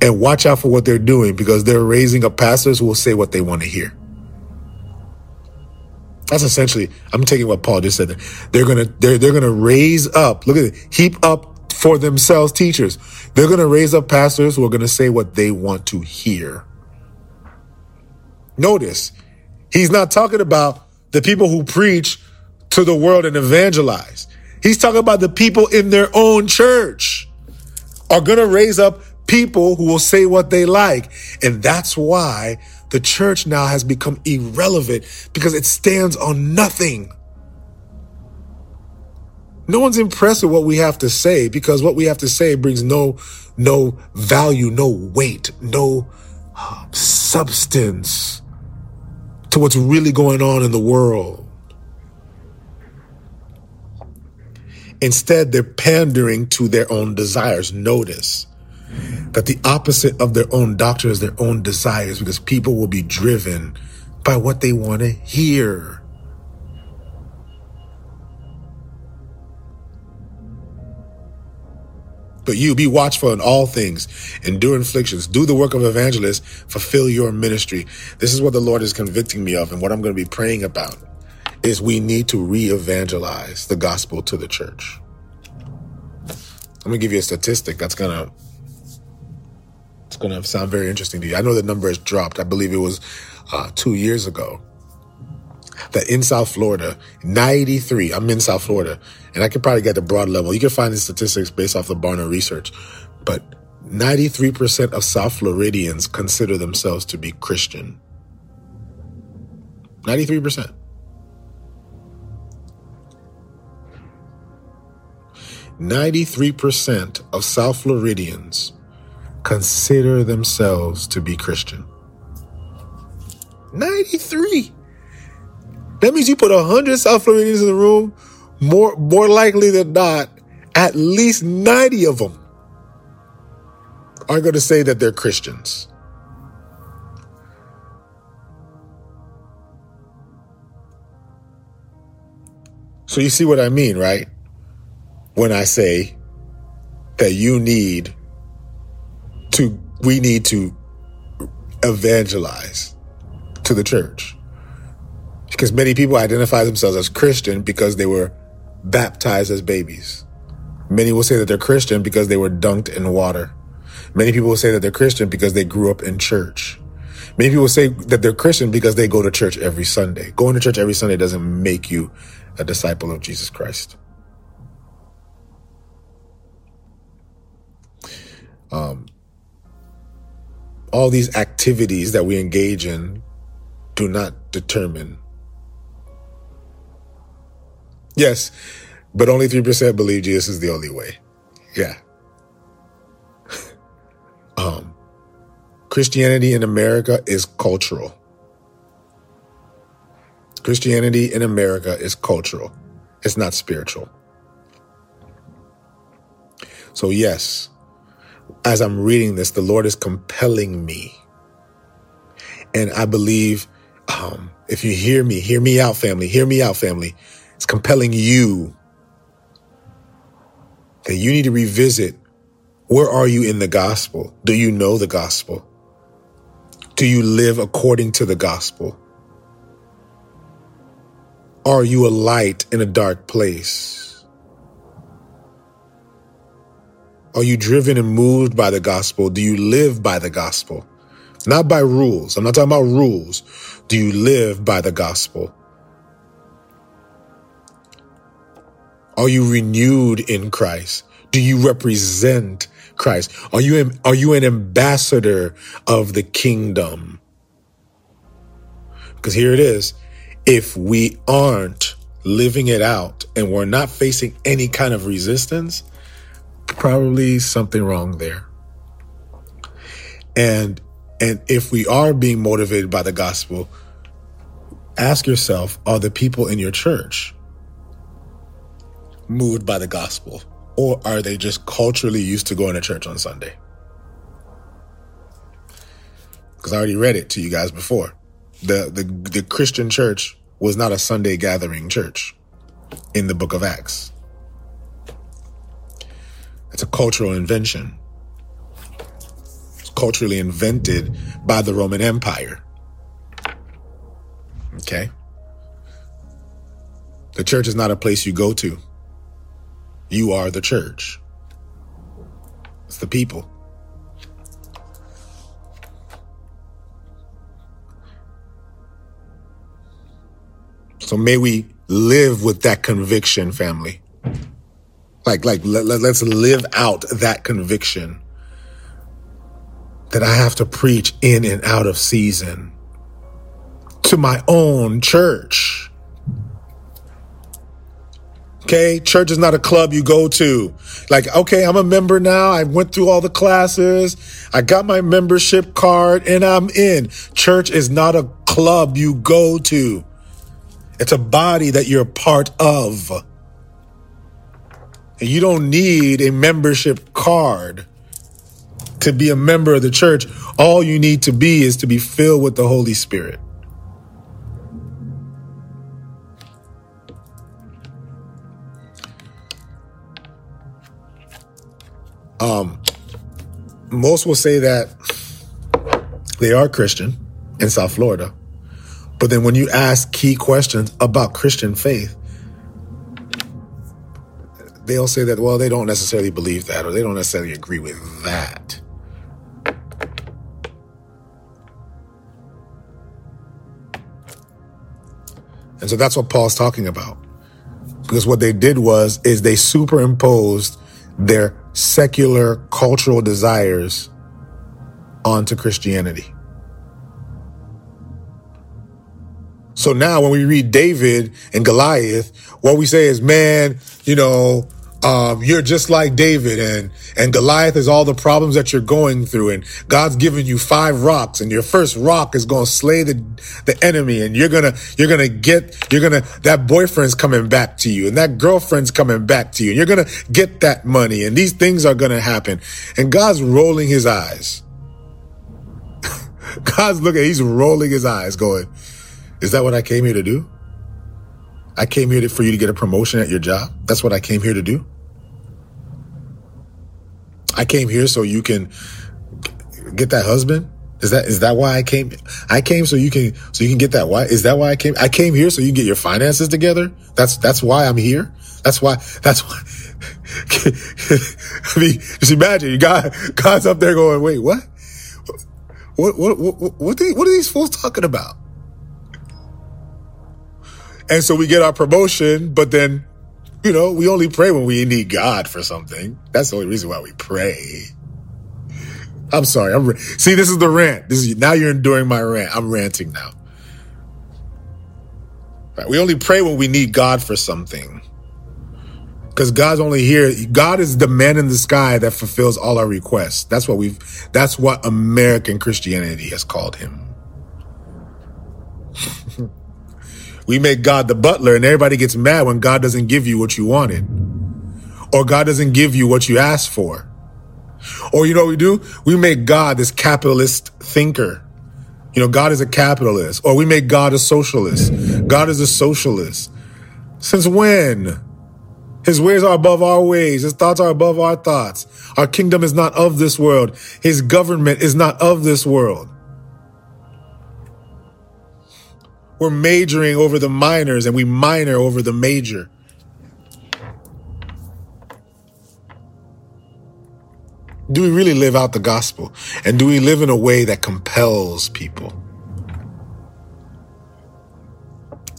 and watch out for what they're doing because they're raising up pastors who will say what they want to hear. That's essentially, I'm taking what Paul just said. They're gonna, they're, they're gonna raise up, look at it, heap up for themselves teachers. They're gonna raise up pastors who are gonna say what they want to hear. Notice, he's not talking about the people who preach to the world and evangelize. He's talking about the people in their own church are gonna raise up people who will say what they like. And that's why the church now has become irrelevant because it stands on nothing. No one's impressed with what we have to say because what we have to say brings no, no value, no weight, no uh, substance to what's really going on in the world. Instead, they're pandering to their own desires. Notice that the opposite of their own doctrine is their own desires because people will be driven by what they want to hear. But you be watchful in all things, endure afflictions, do the work of evangelist, fulfill your ministry. This is what the Lord is convicting me of, and what I'm going to be praying about is we need to re-evangelize the gospel to the church. I'm gonna give you a statistic that's gonna it's going to sound very interesting to you. I know the number has dropped. I believe it was uh, two years ago that in South Florida, 93, I'm in South Florida, and I could probably get the broad level. You can find the statistics based off the Barna research, but 93% of South Floridians consider themselves to be Christian. 93%. Ninety-three percent of South Floridians consider themselves to be Christian. 93. That means you put 100 South Floridians in the room, more, more likely than not, at least 90 of them are going to say that they're Christians. So you see what I mean, right? When I say that you need to we need to evangelize to the church because many people identify themselves as Christian because they were baptized as babies. Many will say that they're Christian because they were dunked in water. Many people will say that they're Christian because they grew up in church. Many people say that they're Christian because they go to church every Sunday. Going to church every Sunday doesn't make you a disciple of Jesus Christ. Um, all these activities that we engage in do not determine. Yes, but only 3% believe Jesus is the only way. Yeah. um, Christianity in America is cultural. Christianity in America is cultural. It's not spiritual. So yes, as I'm reading this, the Lord is compelling me. And I believe, um, if you hear me, hear me out, family, hear me out, family. It's compelling you that you need to revisit where are you in the gospel? Do you know the gospel? Do you live according to the gospel? Are you a light in a dark place? Are you driven and moved by the gospel? Do you live by the gospel? Not by rules. I'm not talking about rules. Do you live by the gospel? Are you renewed in Christ? Do you represent Christ? Are you, are you an ambassador of the kingdom? Because here it is. If we aren't living it out and we're not facing any kind of resistance, probably something wrong there. And and if we are being motivated by the gospel, ask yourself, are the people in your church moved by the gospel? Or are they just culturally used to going to church on Sunday? because I already read it to you guys before. The, the, the Christian church was not a Sunday gathering church in the book of Acts. It's a cultural invention. It's culturally invented by the Roman Empire. Okay? The church is not a place you go to. You are the church. It's the people. So may we live with that conviction, family. Like, like, let, let, let's live out that conviction that I have to preach in and out of season to my own church. Okay. Church is not a club you go to. Like, okay, I'm a member now. I went through all the classes. I got my membership card and I'm in. Church is not a club you go to. It's a body that you're a part of. And you don't need a membership card to be a member of the church. All you need to be is to be filled with the Holy Spirit. Um, most will say that they are Christian in South Florida. But then when you ask key questions about Christian faith, they'll say that, well, they don't necessarily believe that or they don't necessarily agree with that. And so that's what Paul's talking about. Because what they did was is they superimposed their secular cultural desires onto Christianity. So now when we read David and Goliath, what we say is, man, you know, um, you're just like David and, and Goliath is all the problems that you're going through. And God's given you five rocks and your first rock is going to slay the, the enemy. And you're going to, you're going to get, you're going to, that boyfriend's coming back to you and that girlfriend's coming back to you and you're going to get that money and these things are going to happen. And God's rolling his eyes. God's looking, he's rolling his eyes going, is that what I came here to do? I came here to, for you to get a promotion at your job. That's what I came here to do. I came here so you can get that husband. Is that is that why I came? I came so you can so you can get that. Why is that why I came? I came here so you can get your finances together. That's that's why I'm here. That's why. That's why. I mean, just imagine you got God's up there going, wait, what? What what what what, what, what are these fools talking about? And so we get our promotion, but then, you know, we only pray when we need God for something. That's the only reason why we pray. I'm sorry. I'm see. This is the rant. This is now you're enduring my rant. I'm ranting now. Right? We only pray when we need God for something. Because God's only here. God is the man in the sky that fulfills all our requests. That's what we've. That's what American Christianity has called him. We make God the butler and everybody gets mad when God doesn't give you what you wanted. Or God doesn't give you what you asked for. Or you know what we do? We make God this capitalist thinker. You know, God is a capitalist. Or we make God a socialist. God is a socialist. Since when? His ways are above our ways. His thoughts are above our thoughts. Our kingdom is not of this world. His government is not of this world. We're majoring over the minors and we minor over the major. Do we really live out the gospel? And do we live in a way that compels people?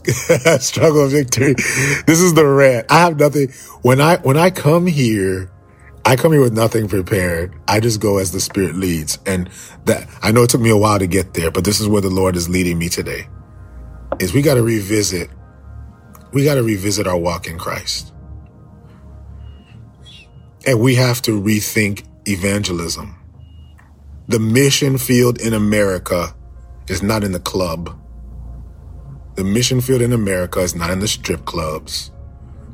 Struggle of victory. This is the rant. I have nothing. When I, when I come here, I come here with nothing prepared. I just go as the spirit leads. And that, I know it took me a while to get there, but this is where the Lord is leading me today is we got to revisit we got to revisit our walk in Christ. And we have to rethink evangelism. The mission field in America is not in the club. The mission field in America is not in the strip clubs.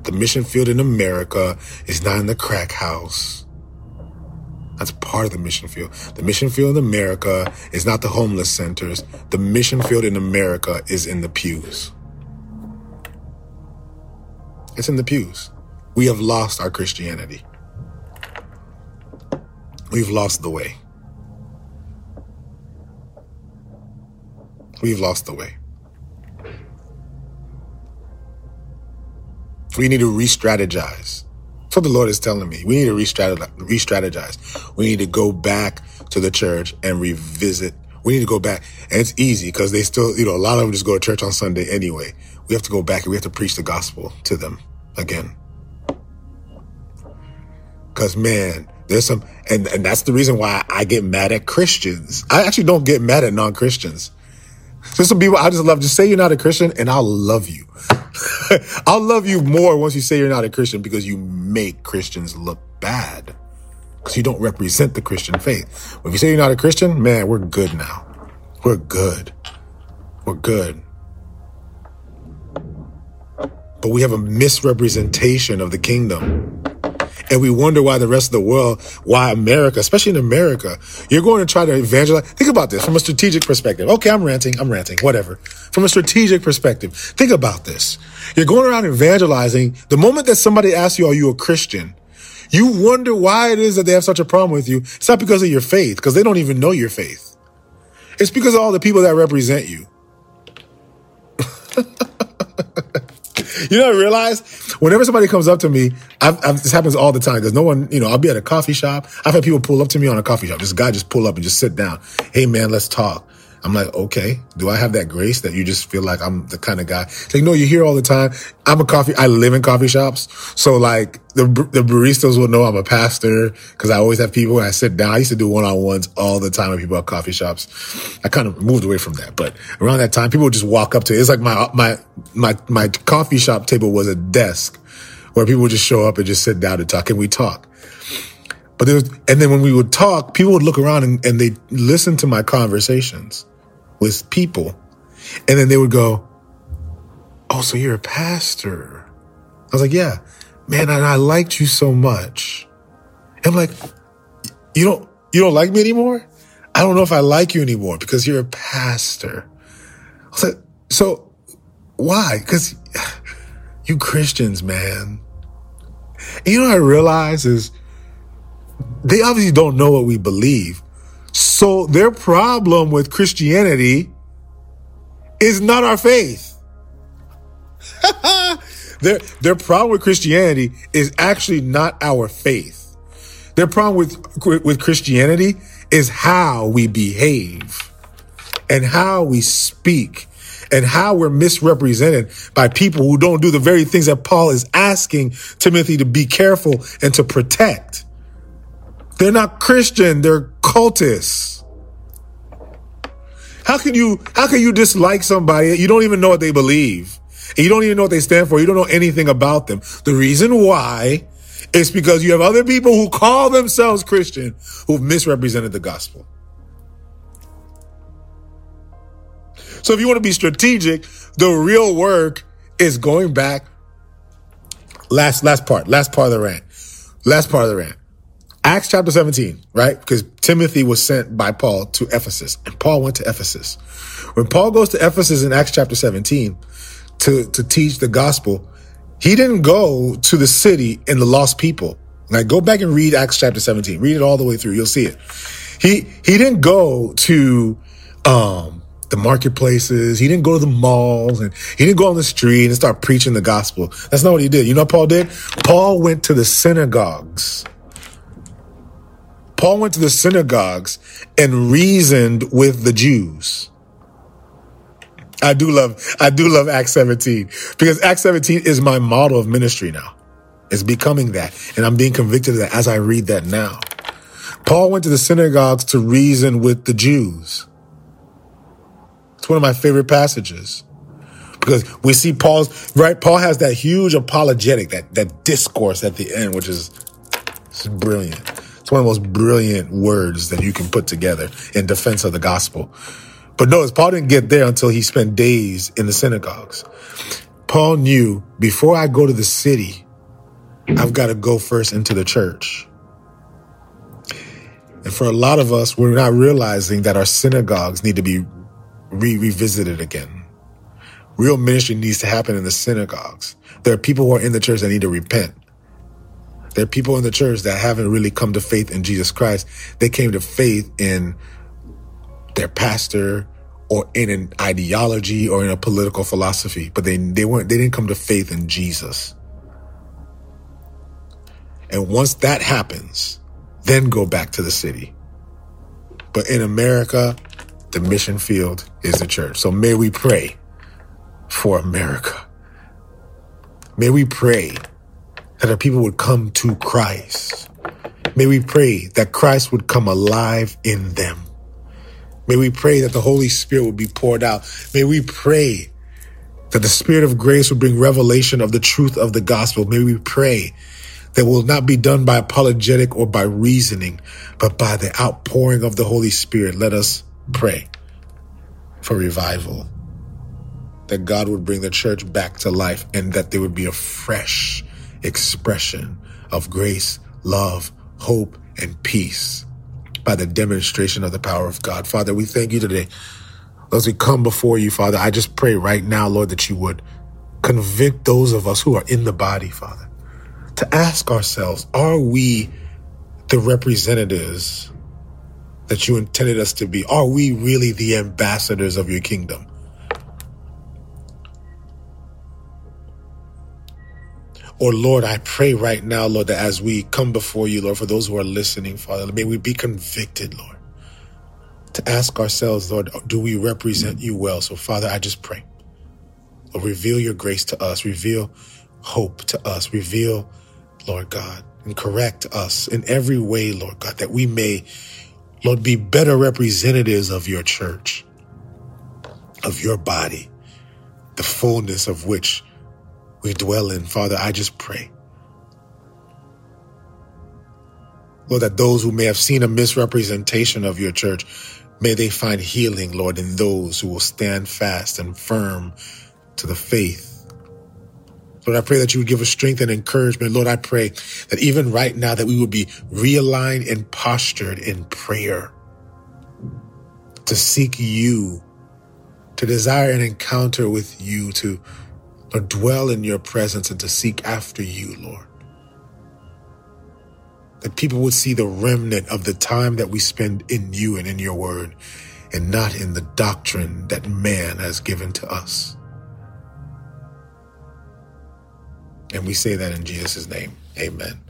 The mission field in America is not in the crack house. That's part of the mission field. The mission field in America is not the homeless centers. The mission field in America is in the pews. It's in the pews. We have lost our Christianity. We've lost the way. We've lost the way. We need to re strategize. That's what the Lord is telling me. We need to re strategize. We need to go back to the church and revisit. We need to go back. And it's easy because they still, you know, a lot of them just go to church on Sunday anyway. We have to go back and we have to preach the gospel to them again. Cause man, there's some, and, and that's the reason why I get mad at Christians. I actually don't get mad at non-Christians. There's some people I just love. Just say you're not a Christian and I'll love you. I'll love you more once you say you're not a Christian because you make Christians look bad. Because you don't represent the Christian faith. But if you say you're not a Christian, man, we're good now. We're good. We're good. But we have a misrepresentation of the kingdom. And we wonder why the rest of the world, why America, especially in America, you're going to try to evangelize. Think about this from a strategic perspective. Okay, I'm ranting, I'm ranting, whatever. From a strategic perspective, think about this. You're going around evangelizing. The moment that somebody asks you, are you a Christian? You wonder why it is that they have such a problem with you. It's not because of your faith, because they don't even know your faith. It's because of all the people that represent you. you know, I realize whenever somebody comes up to me, I've, I've, this happens all the time because no one, you know, I'll be at a coffee shop. I've had people pull up to me on a coffee shop. This guy just pull up and just sit down. Hey man, let's talk. I'm like, okay, do I have that grace that you just feel like I'm the kind of guy? It's like, no, you hear all the time. I'm a coffee, I live in coffee shops. So like the, the baristas will know I'm a pastor because I always have people when I sit down. I used to do one-on-ones all the time with people at coffee shops. I kind of moved away from that, but around that time, people would just walk up to it. It's like my, my, my, my coffee shop table was a desk where people would just show up and just sit down and talk. And we talk? But there was, and then when we would talk, people would look around and, and they listen to my conversations people. And then they would go, Oh, so you're a pastor. I was like, yeah, man. And I liked you so much. And I'm like, you don't, you don't like me anymore? I don't know if I like you anymore because you're a pastor. I like, so why? Cause you Christians, man. And you know I realize is they obviously don't know what we believe. So their problem with Christianity is not our faith. their, their problem with Christianity is actually not our faith. Their problem with, with Christianity is how we behave and how we speak and how we're misrepresented by people who don't do the very things that Paul is asking Timothy to be careful and to protect. They're not Christian, they're cultists. How can you how can you dislike somebody you don't even know what they believe? You don't even know what they stand for. You don't know anything about them. The reason why is because you have other people who call themselves Christian who've misrepresented the gospel. So if you want to be strategic, the real work is going back. Last last part, last part of the rant. Last part of the rant. Acts chapter 17, right? Because Timothy was sent by Paul to Ephesus and Paul went to Ephesus. When Paul goes to Ephesus in Acts chapter 17 to, to teach the gospel, he didn't go to the city and the lost people. Like go back and read Acts chapter 17. Read it all the way through. You'll see it. He, he didn't go to, um, the marketplaces. He didn't go to the malls and he didn't go on the street and start preaching the gospel. That's not what he did. You know what Paul did? Paul went to the synagogues Paul went to the synagogues and reasoned with the Jews. I do love, I do love Acts 17 because Acts 17 is my model of ministry now. It's becoming that. And I'm being convicted of that as I read that now. Paul went to the synagogues to reason with the Jews. It's one of my favorite passages because we see Paul's, right? Paul has that huge apologetic, that, that discourse at the end, which is is brilliant. It's one of the most brilliant words that you can put together in defense of the gospel. But notice, Paul didn't get there until he spent days in the synagogues. Paul knew before I go to the city, I've got to go first into the church. And for a lot of us, we're not realizing that our synagogues need to be re- revisited again. Real ministry needs to happen in the synagogues. There are people who are in the church that need to repent. There are people in the church that haven't really come to faith in Jesus Christ. They came to faith in their pastor or in an ideology or in a political philosophy, but they, they weren't, they didn't come to faith in Jesus. And once that happens, then go back to the city. But in America, the mission field is the church. So may we pray for America. May we pray that our people would come to Christ. May we pray that Christ would come alive in them. May we pray that the Holy Spirit would be poured out. May we pray that the Spirit of grace would bring revelation of the truth of the gospel. May we pray that will not be done by apologetic or by reasoning, but by the outpouring of the Holy Spirit. Let us pray for revival. That God would bring the church back to life and that there would be a fresh expression of grace, love, hope, and peace by the demonstration of the power of God. Father, we thank you today. As we come before you, Father, I just pray right now, Lord, that you would convict those of us who are in the body, Father to ask ourselves are we the representatives that you intended us to be? Are we really the ambassadors of your kingdom? Or Lord, I pray right now, Lord, that as we come before you, Lord, for those who are listening, Father, may we be convicted, Lord, to ask ourselves, Lord, do we represent you well? So, Father, I just pray. Lord, reveal your grace to us, reveal hope to us, reveal Lord God, and correct us in every way, Lord God, that we may, Lord, be better representatives of your church, of your body, the fullness of which we dwell in. Father, I just pray. Lord, that those who may have seen a misrepresentation of your church, may they find healing, Lord, in those who will stand fast and firm to the faith Lord, I pray that you would give us strength and encouragement. Lord, I pray that even right now that we would be realigned and postured in prayer to seek you, to desire an encounter with you, to Lord, dwell in your presence and to seek after you, Lord. That people would see the remnant of the time that we spend in you and in your word and not in the doctrine that man has given to us. And we say that in Jesus' name. Amen.